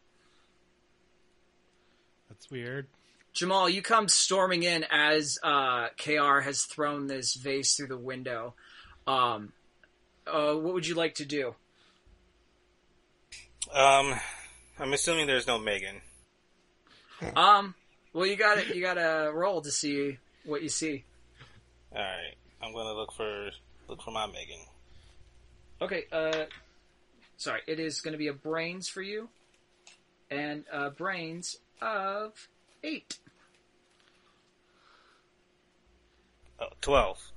That's weird. Jamal, you come storming in as uh, KR has thrown this vase through the window. Um, uh, what would you like to do? Um, I'm assuming there's no Megan. Um, well, you got to You got to roll to see what you see. All right, I'm gonna look for look for my Megan. Okay. Uh, sorry, it is to be a brains for you, and uh, brains of eight. Oh, 12.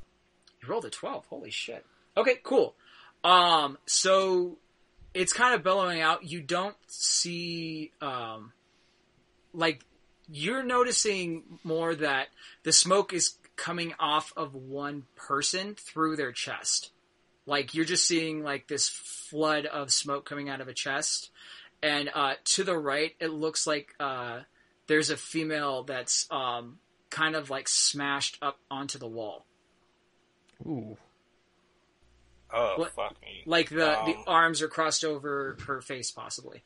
You rolled a 12. Holy shit. Okay, cool. Um, so it's kind of bellowing out. You don't see, um, like you're noticing more that the smoke is coming off of one person through their chest. Like you're just seeing like this flood of smoke coming out of a chest, and uh, to the right, it looks like uh, there's a female that's um, kind of like smashed up onto the wall. Ooh. Oh, What- fuck me. Like the the Um, arms are crossed over her face, possibly.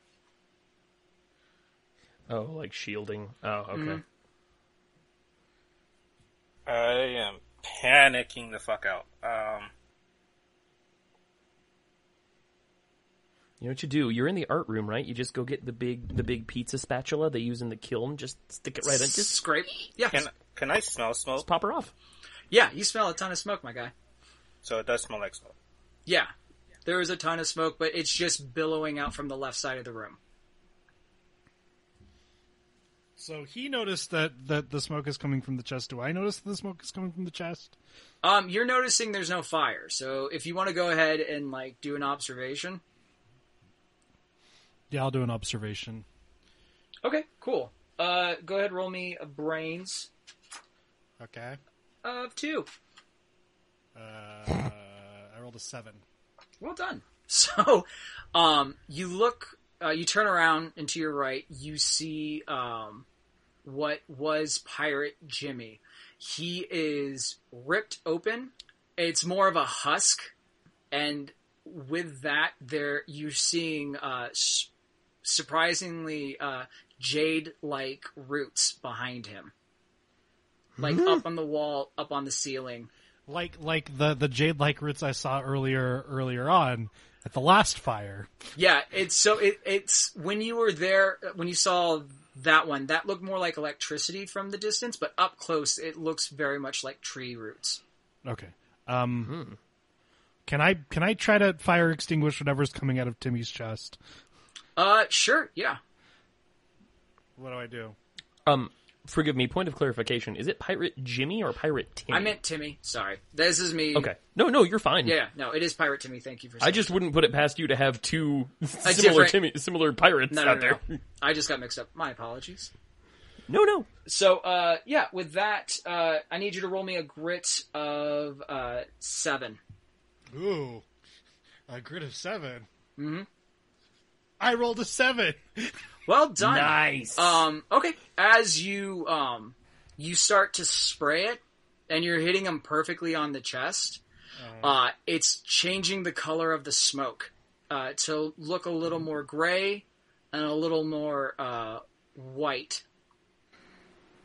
Oh, like shielding. Oh, okay. Mhm. I am panicking the fuck out. Um, You know what you do? You're in the art room, right? You just go get the big the big pizza spatula they use in the kiln. Just stick it right in. Just scrape. Yeah, can can I smell smoke? just pop her off. yeah. You smell a ton of smoke, my guy. So it does smell like smoke. Yeah, there is a ton of smoke, but it's just billowing out from the left side of the room. So he noticed that that the smoke is coming from the chest. Do I notice that the smoke is coming from the chest? Um, you're noticing there's no fire, so if you want to go ahead and like do an observation, Yeah, I'll do an observation. okay, cool. Uh, go ahead, roll me a brains Okay. of two. Uh, I rolled a seven. Well done. So, um, you look, uh, you turn around and to your right, you see um, what was Pirate Jimmy. He is ripped open. It's more of a husk, and with that, there you're seeing uh, surprisingly uh, jade-like roots behind him, like up on the wall, up on the ceiling. Like like the the jade like roots I saw earlier earlier on at the last fire. Yeah, it's so it, it's when you were there when you saw that one that looked more like electricity from the distance, but up close it looks very much like tree roots. Okay. Um. Can I can I try to fire extinguish whatever's coming out of Timmy's chest? Uh, sure, yeah. What do I do? Um, forgive me. Point of clarification: Is it Pirate Jimmy or Pirate Timmy? I meant Timmy. Sorry, this is me. Okay. No, no, you're fine. Yeah, no, it is Pirate Timmy. Thank you for. I saying just wouldn't put it past you to have two similar different- Timmy, similar pirates no, no, out no, there. I just got mixed up. My apologies. No, no. So, uh, yeah, with that, uh, I need you to roll me a grit of uh, seven. Ooh, a grit of 7 Mhm. I rolled a seven. Well done. Nice. Um, okay. As you um, you start to spray it, and you're hitting them perfectly on the chest. Uh, it's changing the color of the smoke uh, to look a little more gray and a little more uh, white.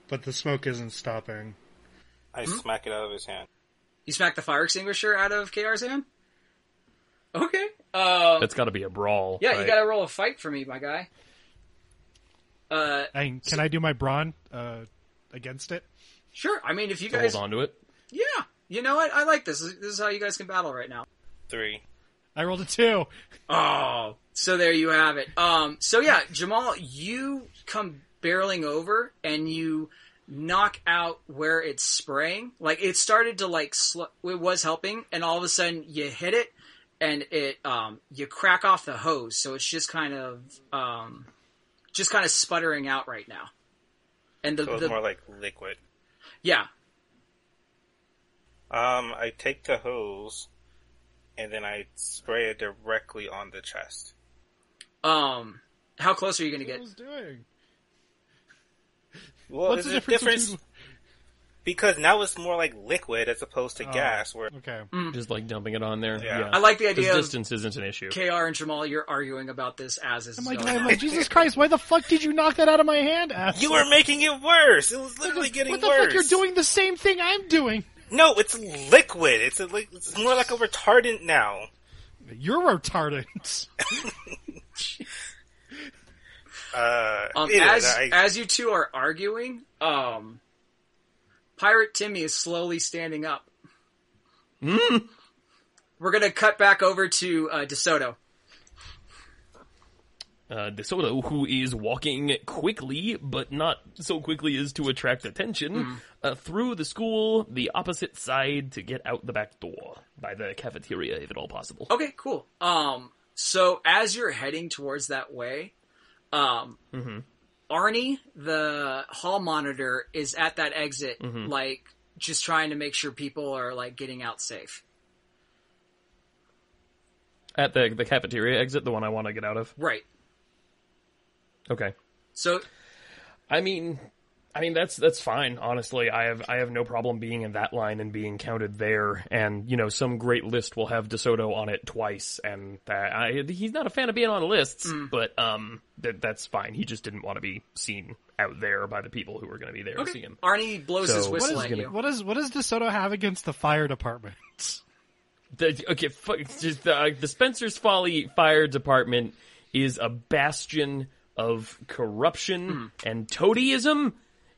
But the smoke isn't stopping. I Hmm? smack it out of his hand. You smack the fire extinguisher out of KR's hand. Okay. Um, That's got to be a brawl. yeah, right? you got to roll a fight for me, my guy. Uh, And can I do my brawn uh, against it? sure. I mean, if you To guys, hold on to it. yeah, you know what? I like this. This is how you guys can battle right now. Three. I rolled a two. Oh, so there you have it. Um, so yeah, Jamal, you come barreling over and you knock out where it's spraying. Like it started to like sl- it was helping, and all of a sudden you hit it, and it um you crack off the hose, so it's just kind of um just kind of sputtering out right now. And the, So it's the more like liquid. yeah, Um, I take the hose and then I spray it directly on the chest. um, how close are you going to get? was doing? Well, What's there's the difference? difference between- because now it's more like liquid as opposed to Oh. gas. Where Okay. Just like dumping it on there. Yeah. I like the idea of distance isn't an issue. KR and Jamal. You're arguing about this as is I'm like, going I'm like, Jesus Christ! Why the fuck did you knock that out of my hand? Asshole? you were making it worse. It was literally getting what the worse. fuck? You're doing the same thing I'm doing. No, it's liquid. It's a, li- it's more like a retardant now. You're retarded. Uh, Um, as I- as you two are arguing, um, Pirate Timmy is slowly standing up. We're gonna cut back over to uh, DeSoto. Uh, DeSoto, who is walking quickly, but not so quickly as to attract attention, uh, through the school, the opposite side to get out the back door by the cafeteria, if at all possible. Okay, cool. Um, so as you're heading towards that way, um, Arnie, the hall monitor, is at that exit, mm-hmm. like just trying to make sure people are like getting out safe. At the the cafeteria exit, the one I want to get out of. Right. Okay. So I mean, I mean that's that's fine. Honestly, I have I have no problem being in that line and being counted there. And you know, some great list will have DeSoto on it twice, and that I, he's not a fan of being on lists. But um, that that's fine. He just didn't want to be seen out there by the people who were going to be there to see him. Arnie blows So- his What whistle is at gonna- you. What does what does DeSoto have against the fire department? The, okay, fu- just the, uh, the Spencer's Folly Fire Department is a bastion of corruption and toadyism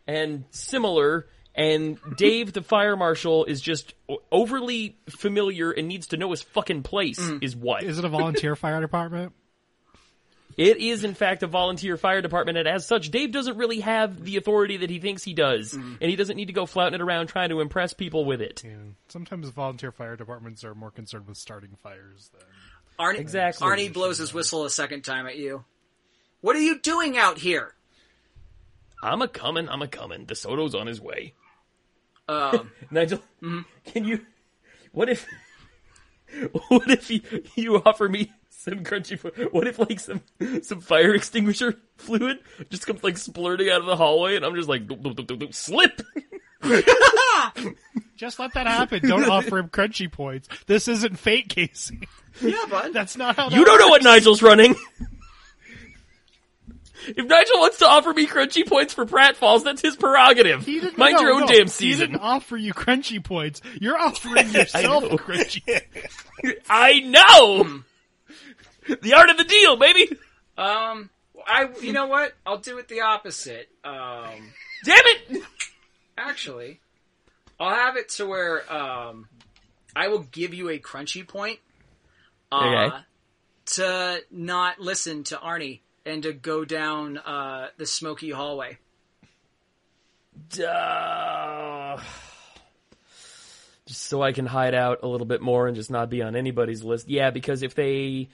and similar. And Dave, the fire marshal, is just overly familiar and needs to know his fucking place. Mm. Is what Is it a volunteer fire department? it is. In fact, a volunteer fire department, and as such, Dave doesn't really have the authority that he thinks he does, mm. and he doesn't need to go flouting it around trying to impress people with it. Yeah. Sometimes volunteer fire departments are more concerned with starting fires than Arnie, Exactly. Arnie blows his whistle a second time at you. What are you doing out here? I'm a coming. I'm a coming. DeSoto's on his way. Um, Nigel, can you? What if? What if you, you offer me some crunchy? fu- What if like some some fire extinguisher fluid just comes like splurting out of the hallway, and I'm just like doop, doop, doop, doop, doop, slip. Just let that happen. Don't offer him crunchy points. This isn't fate, Casey. yeah, bud. That's not how. You don't know what. Nigel's running. If Nigel wants to offer me crunchy points for pratfalls, that's his prerogative. He didn't, Mind no, your own no, damn He season. didn't offer you crunchy points. You're offering yourself know. crunchy. I know. the art of the deal, baby. Um, I, you know what? I'll do it the opposite. Um, Damn it. actually, I'll have it to where um, I will give you a crunchy point. Uh, Okay. To not listen to Arnie and to go down uh, the smoky hallway. Duh. Just so I can hide out a little bit more and just not be on anybody's list. Yeah, because if they,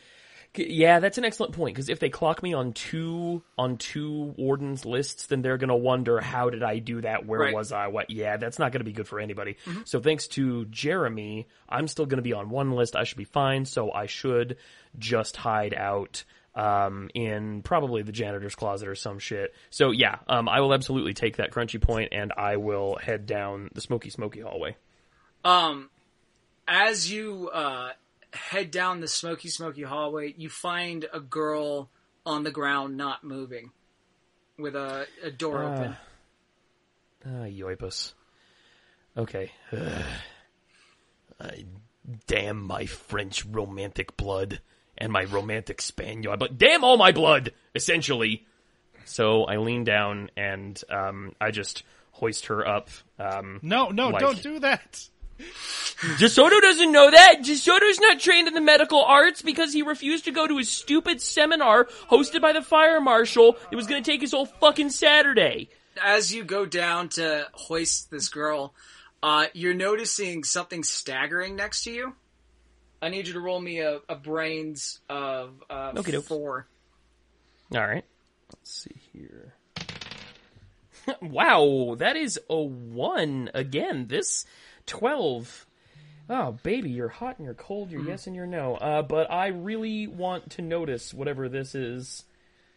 yeah, that's an excellent point. Because if they clock me on two on two wardens lists, then they're gonna wonder how did I do that? Where Right. was I? What? Yeah, that's not gonna be good for anybody. So thanks to Jeremy, I'm still gonna be on one list. I should be fine. So I should just hide out um, in probably the janitor's closet or some shit. So yeah, um, I will absolutely take that crunchy point and I will head down the smoky, smoky hallway. Um, as you uh, head down the smoky, smoky hallway, you find a girl on the ground, not moving, with a, a door open. Ah, yoipus. Okay. I damn my French romantic blood and my romantic spaniel. but damn all my blood, essentially. So I lean down and um, I just hoist her up. Um, No, no, Like- don't do that. DeSoto doesn't know that. DeSoto's not trained in the medical arts because he refused to go to his stupid seminar hosted by the fire marshal. It was going to take his whole fucking Saturday. As you go down to hoist this girl, uh, you're noticing something staggering next to you. I need you to roll me a, a brains of uh, four. All right. Let's see here. wow, that is a one again. This twelve. Oh, baby, you're hot and you're cold. You're yes and you're no. Uh, but I really want to notice whatever this is.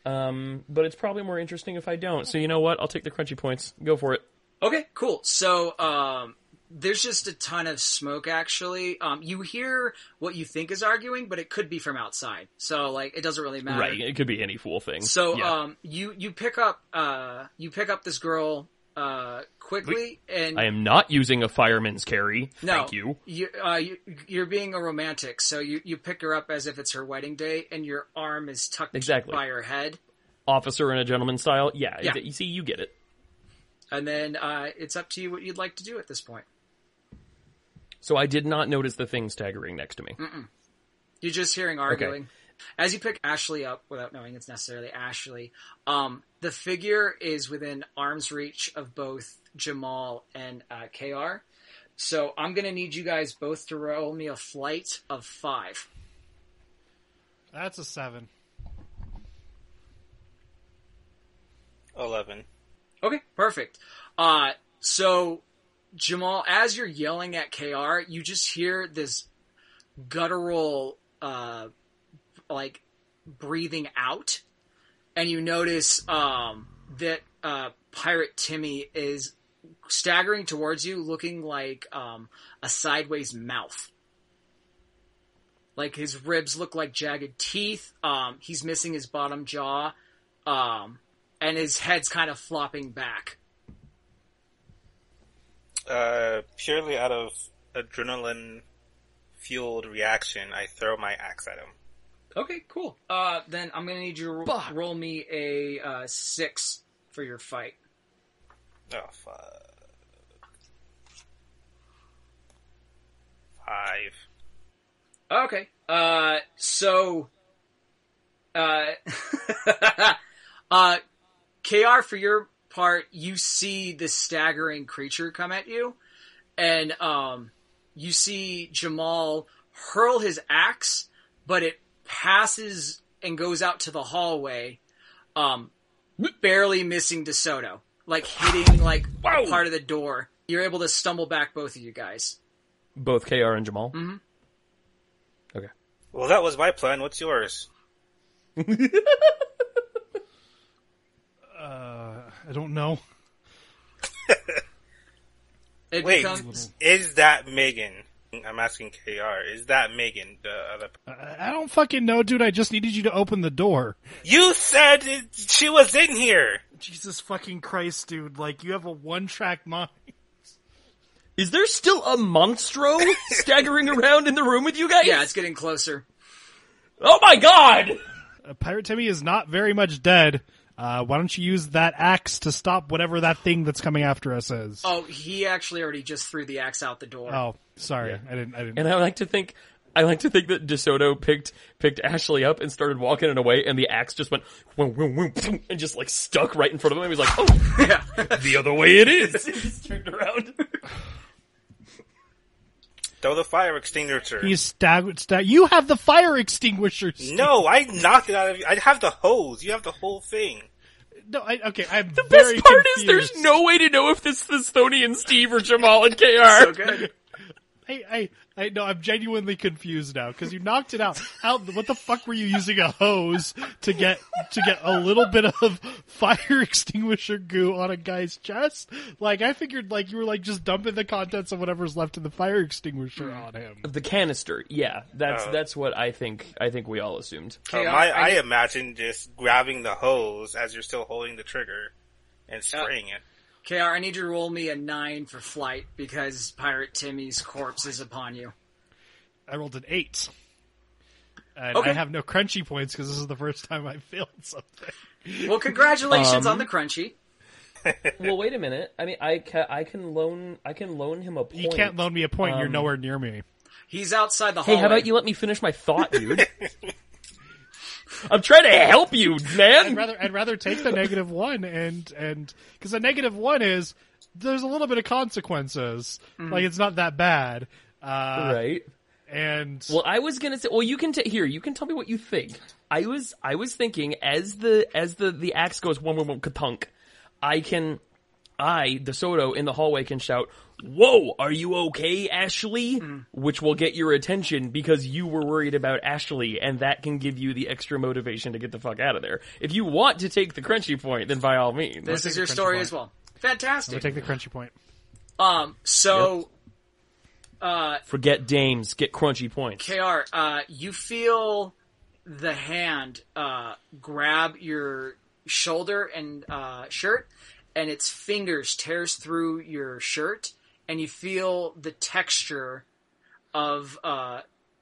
Um, but it's probably more interesting if I don't. So you know what? I'll take the crunchy points. Go for it. Okay, cool. So, um, there's just a ton of smoke actually. Um, you hear what you think is arguing, but it could be from outside. So, like, it doesn't really matter. Right. It could be any fool thing. So, yeah. um, you, you pick up, uh, you pick up this girl, uh, quickly and I am not using a fireman's carry. no, Thank you. You, uh, you, you're being a romantic. So you, you pick her up as if it's her wedding day and your arm is tucked Exactly. by her head. Officer in a gentleman style. Yeah. Yeah. You see, you get it. And then, uh, it's up to you what you'd like to do at this point. So I did not notice the thing staggering next to me. You're just hearing arguing. As you pick Ashley up, without knowing it's necessarily Ashley, um, the figure is within arm's reach of both Jamal and uh, KR. So I'm going to need you guys both to roll me a flight of five. That's a seven. Eleven. Okay, perfect. Uh, so Jamal, as you're yelling at KR, you just hear this guttural, uh, like breathing out, and you notice um, that uh, Pirate Timmy is staggering towards you, looking like um, a sideways mouth. Like his ribs look like jagged teeth. Um, he's missing his bottom jaw, um, and his head's kind of flopping back. Uh, purely out of adrenaline fueled reaction, I throw my axe at him. Okay, cool. Uh, then I'm gonna need you to ro- roll me a uh, six for your fight. Oh fuck. Five. Okay. Uh, so, uh, uh, KR, for your part, you see this staggering creature come at you, and, um, you see Jamal hurl his axe, but it passes and goes out to the hallway, um, barely missing DeSoto. Like hitting, like, Wow. part of the door. You're able to stumble back both of you guys. Both KR and Jamal. Mhm. Okay. Well, that was my plan. What's yours? I don't know. It Wait, becomes, is that Megan? I'm asking KR. Is that Megan? The other. I I don't fucking know, dude. I just needed you to open the door. You said it, she was in here. Jesus fucking Christ, dude. Like, you have a one track mind. Is there still a monstro staggering around in the room with you guys? yeah, it's getting closer. Oh my god! Uh, Pirate Timmy is not very much dead. Uh, why don't you use that axe to stop whatever that thing that's coming after us is? Oh, he actually already just threw the axe out the door. Oh, sorry. I didn't. I didn't. And I like to think, I like to think that DeSoto picked picked Ashley up and started walking in a way, and the axe just went whoom, whoom, whoom, boom, and just like stuck right in front of him. He was like, "Oh, Yeah. the other way it is." He just turned around. Throw the fire extinguisher. He's staggered. Stag- you have the fire extinguisher. Steve. No, I knocked it out of you. I have the hose. You have the whole thing. no. I, okay, I'm The very best part confused. is there's no way to know if this is Tony and Steve or Jamal and KR. so good. I, I, I no, I'm genuinely confused now because you knocked it out. How? What the fuck were you using a hose to get to get a little bit of fire extinguisher goo on a guy's chest? Like I figured, like you were like just dumping the contents of whatever's left in the fire extinguisher on him. The canister, yeah, that's Oh. that's what I think. I think we all assumed. Uh, my, I, I- imagine just grabbing the hose as you're still holding the trigger and spraying it. KR, I need you to roll me a nine for flight because Pirate Timmy's corpse is upon you. I rolled an eight. And Okay. I have no crunchy points because this is the first time I failed something. Well, congratulations Um, on the crunchy. well, wait a minute. I mean, I can I can loan I can loan him a point. You can't loan me a point. You're Um, nowhere near me. He's outside the Hey, how about you let me finish my thought, dude? I'm trying to help you, I'd man. rather I'd rather take the negative one and and because the negative one is there's a little bit of consequences. Like it's not that bad. Uh, right. And Well, I was gonna say. Well, you can t- here. You can tell me what you think. I was I was thinking as the as the the axe goes one one one katunk, I can I DeSoto in the hallway can shout, "Whoa, are you okay, Ashley?" Which will get your attention because you were worried about Ashley, and that can give you the extra motivation to get the fuck out of there. If you want to take the crunchy point, then by all means. This is your story point. as well. Fantastic. take the crunchy point. Um, so, uh, Forget dames, get crunchy points. KR, uh, you feel the hand uh, grab your shoulder and uh, shirt, and its fingers tears through your shirt, and you feel the texture of uh,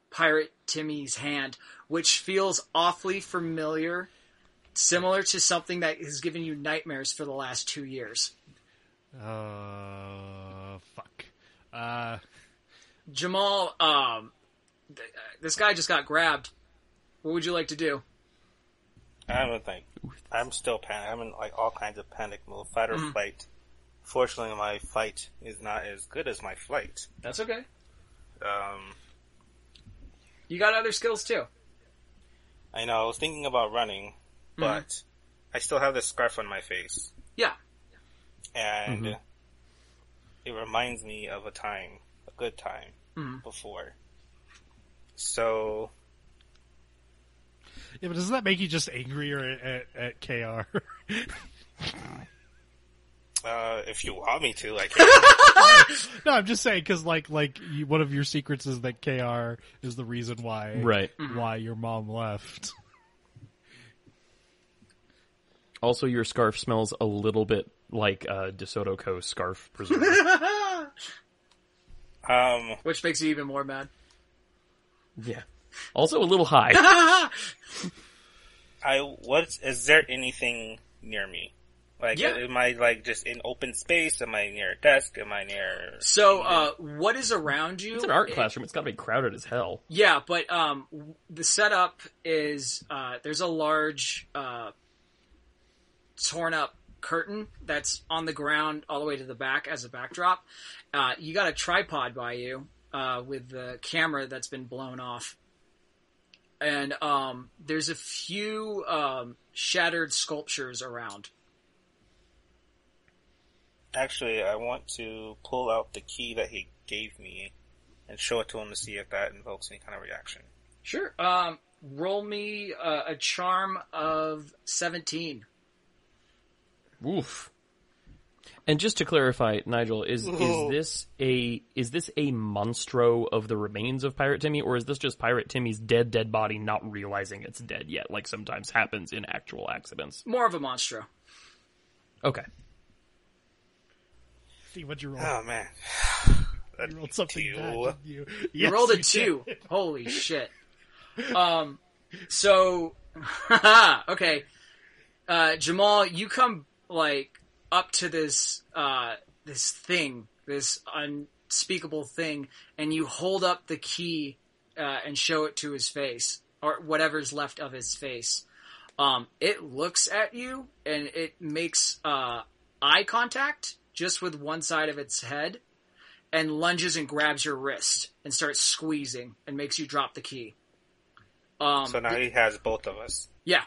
Pirate Timmy's hand, which feels awfully familiar, similar to something that has given you nightmares for the last two years. Uh, fuck. Uh, Jamal, um, th- uh, this guy just got grabbed. What would you like to do? I'm like, I'm still panic. I'm in like all kinds of panic mode, fight or Mm-hmm. flight. Fortunately, my fight is not as good as my flight. That's okay. Um, You got other skills too. I know I was thinking about running, Mm-hmm. but I still have this scarf on my face, Yeah. and Mm-hmm. it reminds me of a time, a good time Mm-hmm. before. So Yeah, but doesn't that make you just angrier at, at, at KR? Uh, if you want me to, I can. no, I'm just saying because like like you, one of your secrets is that KR is the reason why Right. why your mom left. Also, your scarf smells a little bit like uh, DeSoto Co. scarf, presumably. um, Which makes you even more mad. yeah. Also a little high. I what is there anything near me? Like, Yeah. am I like just in open space? Am I near a desk? Am I near? So, uh, what is around you? It's an art classroom. It's got to be crowded as hell. Yeah, but um, the setup is uh, there's a large uh, torn up curtain that's on the ground all the way to the back as a backdrop. Uh, you got a tripod by you uh, with the camera that's been blown off, and um, there's a few um, shattered sculptures around. Actually, I want to pull out the key that he gave me and show it to him to see if that invokes any kind of reaction. Sure. Um, roll me uh, a charm of seventeen. Oof. And just to clarify, Nigel, is is this a is this a monstro of the remains of Pirate Timmy, or is this just Pirate Timmy's dead dead body not realizing it's dead yet, like sometimes happens in actual accidents? More of a monstro. Okay. See what you roll. Oh man, you rolled something two. bad, didn't you? You rolled a you two. did. Holy shit. Um, so, okay. Uh, Jamal, you come, like, up to this, uh, this thing, this unspeakable thing, and you hold up the key, uh, and show it to his face, or whatever's left of his face. Um, it looks at you, and it makes, uh, eye contact, just with one side of its head, and lunges and grabs your wrist and starts squeezing and makes you drop the key. Um, so now he has both of us. yeah,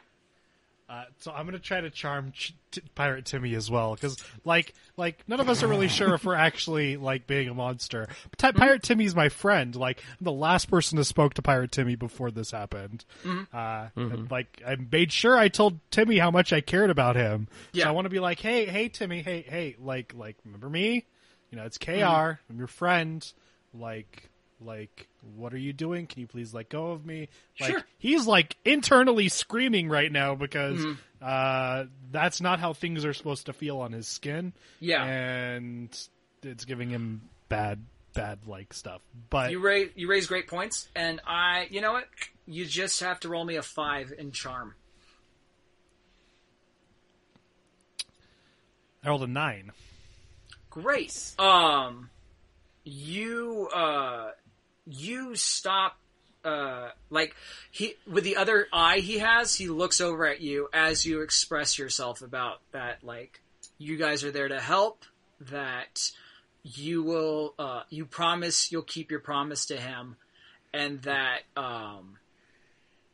Uh, so I'm gonna try to charm Ch- T- Pirate Timmy as well, because like like none of us are really sure if we're actually like being a monster. But Ti- Pirate Timmy's my friend. Like I'm the last person to spoke to Pirate Timmy before this happened. Uh, and, like I made sure I told Timmy how much I cared about him. Yeah. So I want to be like, hey, hey, Timmy, hey, hey, like like remember me? You know, it's Kr. Mm-hmm. I'm your friend. Like like what are you doing? Can you please let go of me? Like Sure. he's like internally screaming right now because Mm-hmm. uh, that's not how things are supposed to feel on his skin. Yeah. and it's giving him bad, bad like stuff. But you raise you raise great points, and I, you know what? You just have to roll me a five in charm. I rolled a nine. Great. Um, you uh, you stop. Uh, like he with the other eye he has, he looks over at you as you express yourself about that. Like you guys are there to help. That you will. Uh, you promise you'll keep your promise to him, and that um,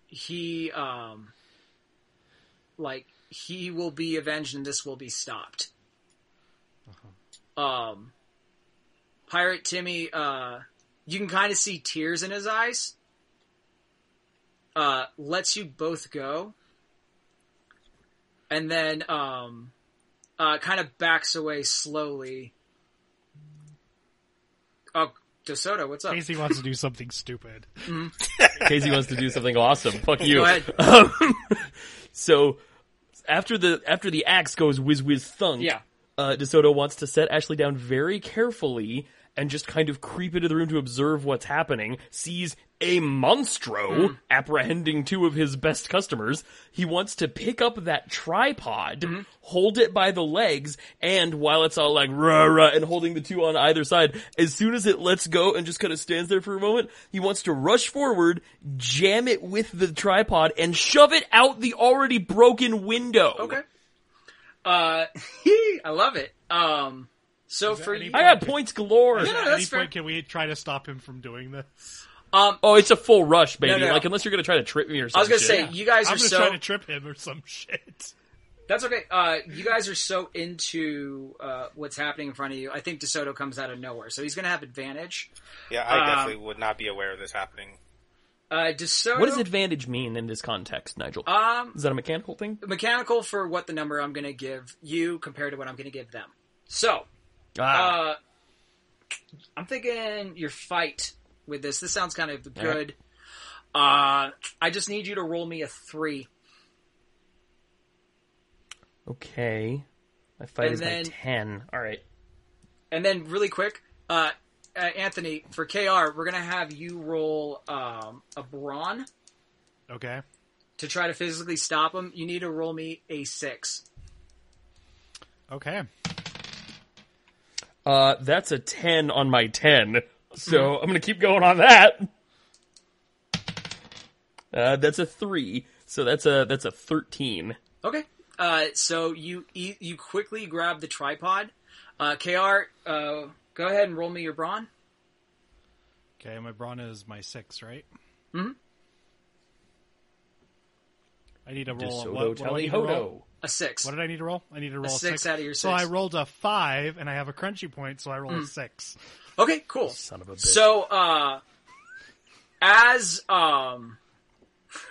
he um, like he will be avenged, and this will be stopped um, Pirate Timmy, uh, you can kind of see tears in his eyes. Uh, lets you both go, and then um, uh, kind of backs away slowly. Oh, DeSoto, what's up? Casey wants to do something stupid. Casey wants to do something awesome. Fuck you. Go ahead. Um, so after the after the axe goes whiz whiz thunk, Yeah. uh, DeSoto wants to set Ashley down very carefully and just kind of creep into the room to observe what's happening. Sees a monstro apprehending two of his best customers. He wants to pick up that tripod, hold it by the legs, and while it's all like rah rah and holding the two on either side, as soon as it lets go and just kind of stands there for a moment, he wants to rush forward, jam it with the tripod, and shove it out the already broken window. Okay. Uh, I love it. Um, so for any- you, I got points galore. Yeah, no, At any fair. point, can we try to stop him from doing this? um, Oh, it's a full rush, baby. No, no. Like unless you're gonna try to trip me or something. I was gonna say you guys I'm are gonna so try to trip him or some shit. That's okay. Uh, you guys are so into uh, what's happening in front of you. I think DeSoto comes out of nowhere, so he's going to have advantage. Yeah, I Um, definitely would not be aware of this happening. Uh, DeSoto. What does advantage mean in this context, Nigel? Um, Is that a mechanical thing? mechanical for what the number I'm going to give you compared to what I'm going to give them. So, Ah, uh, I'm thinking your fight with this. This sounds kind of good. Uh, I just need you to roll me a three. okay. My fight and is then- by ten. All right. And then, really quick, uh, uh, Anthony, for KR, we're going to have you roll um, a brawn Okay. to try to physically stop him. You need to roll me a six. Okay. Uh, that's a ten on my ten. So I'm gonna keep going on that. Uh, that's a three. So that's a that's a thirteen. Okay. Uh, so you you you quickly grab the tripod. Uh, Kr, uh, go ahead and roll me your brawn. Okay, my brawn is my six, right? Mhm. I need a roll. DeSoto what, what do I need to roll? Tally-ho. A six. What did I need to roll? I need to roll a six out of your six. So. I rolled a five, and I have a crunchy point, so I roll a six. Okay, cool. Son of a bitch. So, uh, as um,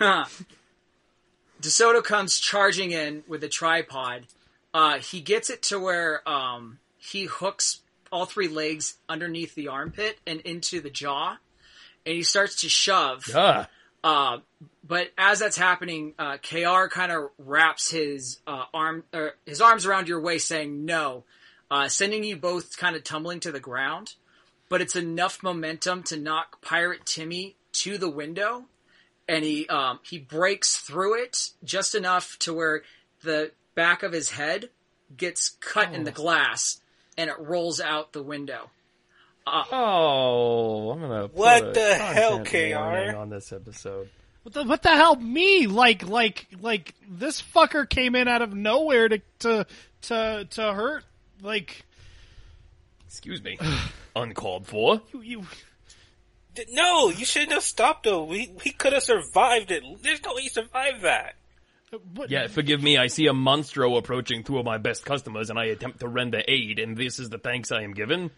DeSoto comes charging in with a tripod, uh, he gets it to where um, he hooks all three legs underneath the armpit and into the jaw, and he starts to shove. ah, Uh, but as that's happening, uh, Kr kind of wraps his uh, arm, or his arms around your waist, saying no, uh, sending you both kind of tumbling to the ground. But it's enough momentum to knock Pirate Timmy to the window, and he um, he breaks through it just enough to where the back of his head gets cut in the glass, and it rolls out the window. Uh, oh, I'm gonna. put What a the hell, content KR? warning on this episode? What the, what the hell? Me? Like, like, like this fucker came in out of nowhere to to to to hurt. Like, Excuse me. Uncalled for. you, you No, you shouldn't have stopped though. We we could have survived it. There's no way you survived that. what, Yeah, forgive me. I see a monstro approaching two of my best customers, and I attempt to render aid, and this is the thanks I am given.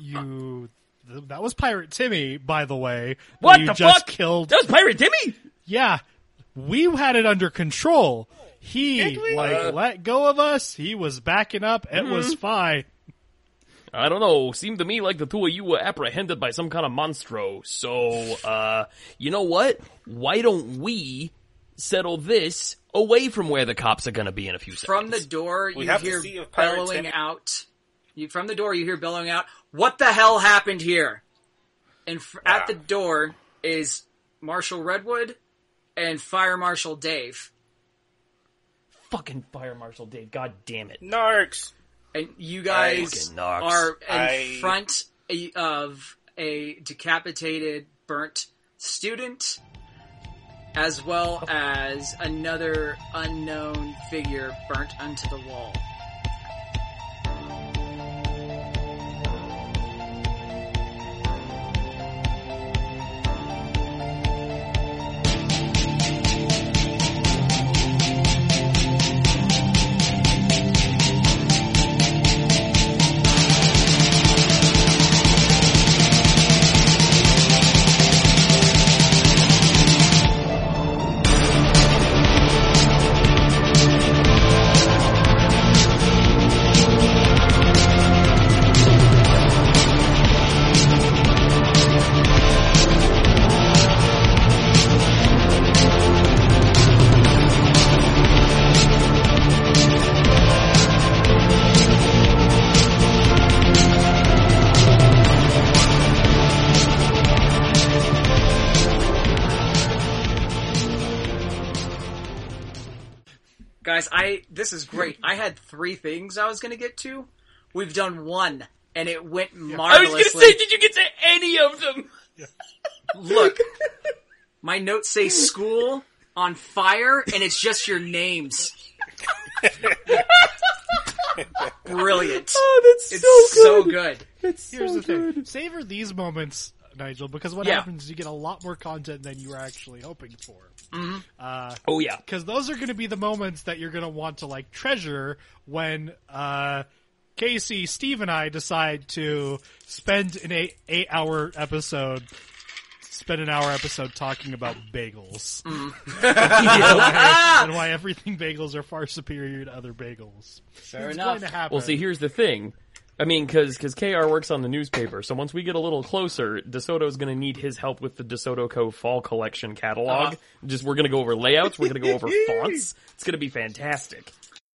You. th- That was Pirate Timmy, by the way. What you the just fuck? Killed. That was Pirate Timmy. Yeah, we had it under control. He like Uh. let go of us. He was backing up. It was Mm-hmm. fine. I don't know. Seemed to me like the two of you were apprehended by some kind of monstro. So, uh, you know what? Why don't we settle this away from where the cops are gonna be in a few seconds? From the door, We you have to hear see if Pirate bellowing Timmy- out. You, from the door, you hear bellowing out. What the hell happened here? And fr- at the door is Marshal Redwood and Fire Marshal Dave. fucking fire marshal Dave. God damn it. Narks! And you guys Fucking knocks. are in I- front of a decapitated, burnt student, as well as another unknown figure burnt onto the wall. This is great. I had three things I was going to get to. We've done one, and it went marvelously. I was gonna say, did you get to any of them? Look, my notes say school on fire, and it's just your names. Brilliant. Oh, that's It's so so good. good. It's Here's so the thing: savor these moments Nigel, because what Yeah. happens is you get a lot more content than you were actually hoping for. Mm-hmm. Uh, oh yeah. Because those are going to be the moments that you're going to want to like treasure when uh, Casey, Steve, and I decide to spend an eight eight hour episode. Spend an hour episode talking about bagels mm. and why everything bagels are far superior to other bagels. Fair It's enough. going to happen. Well, see, here's the thing. I mean, because because KR works on the newspaper, so once we get a little closer, DeSoto is going to need his help with the DeSoto Co. Fall Collection catalog. Uh-huh. Just we're going to go over layouts, we're going to go over fonts. It's going to be fantastic.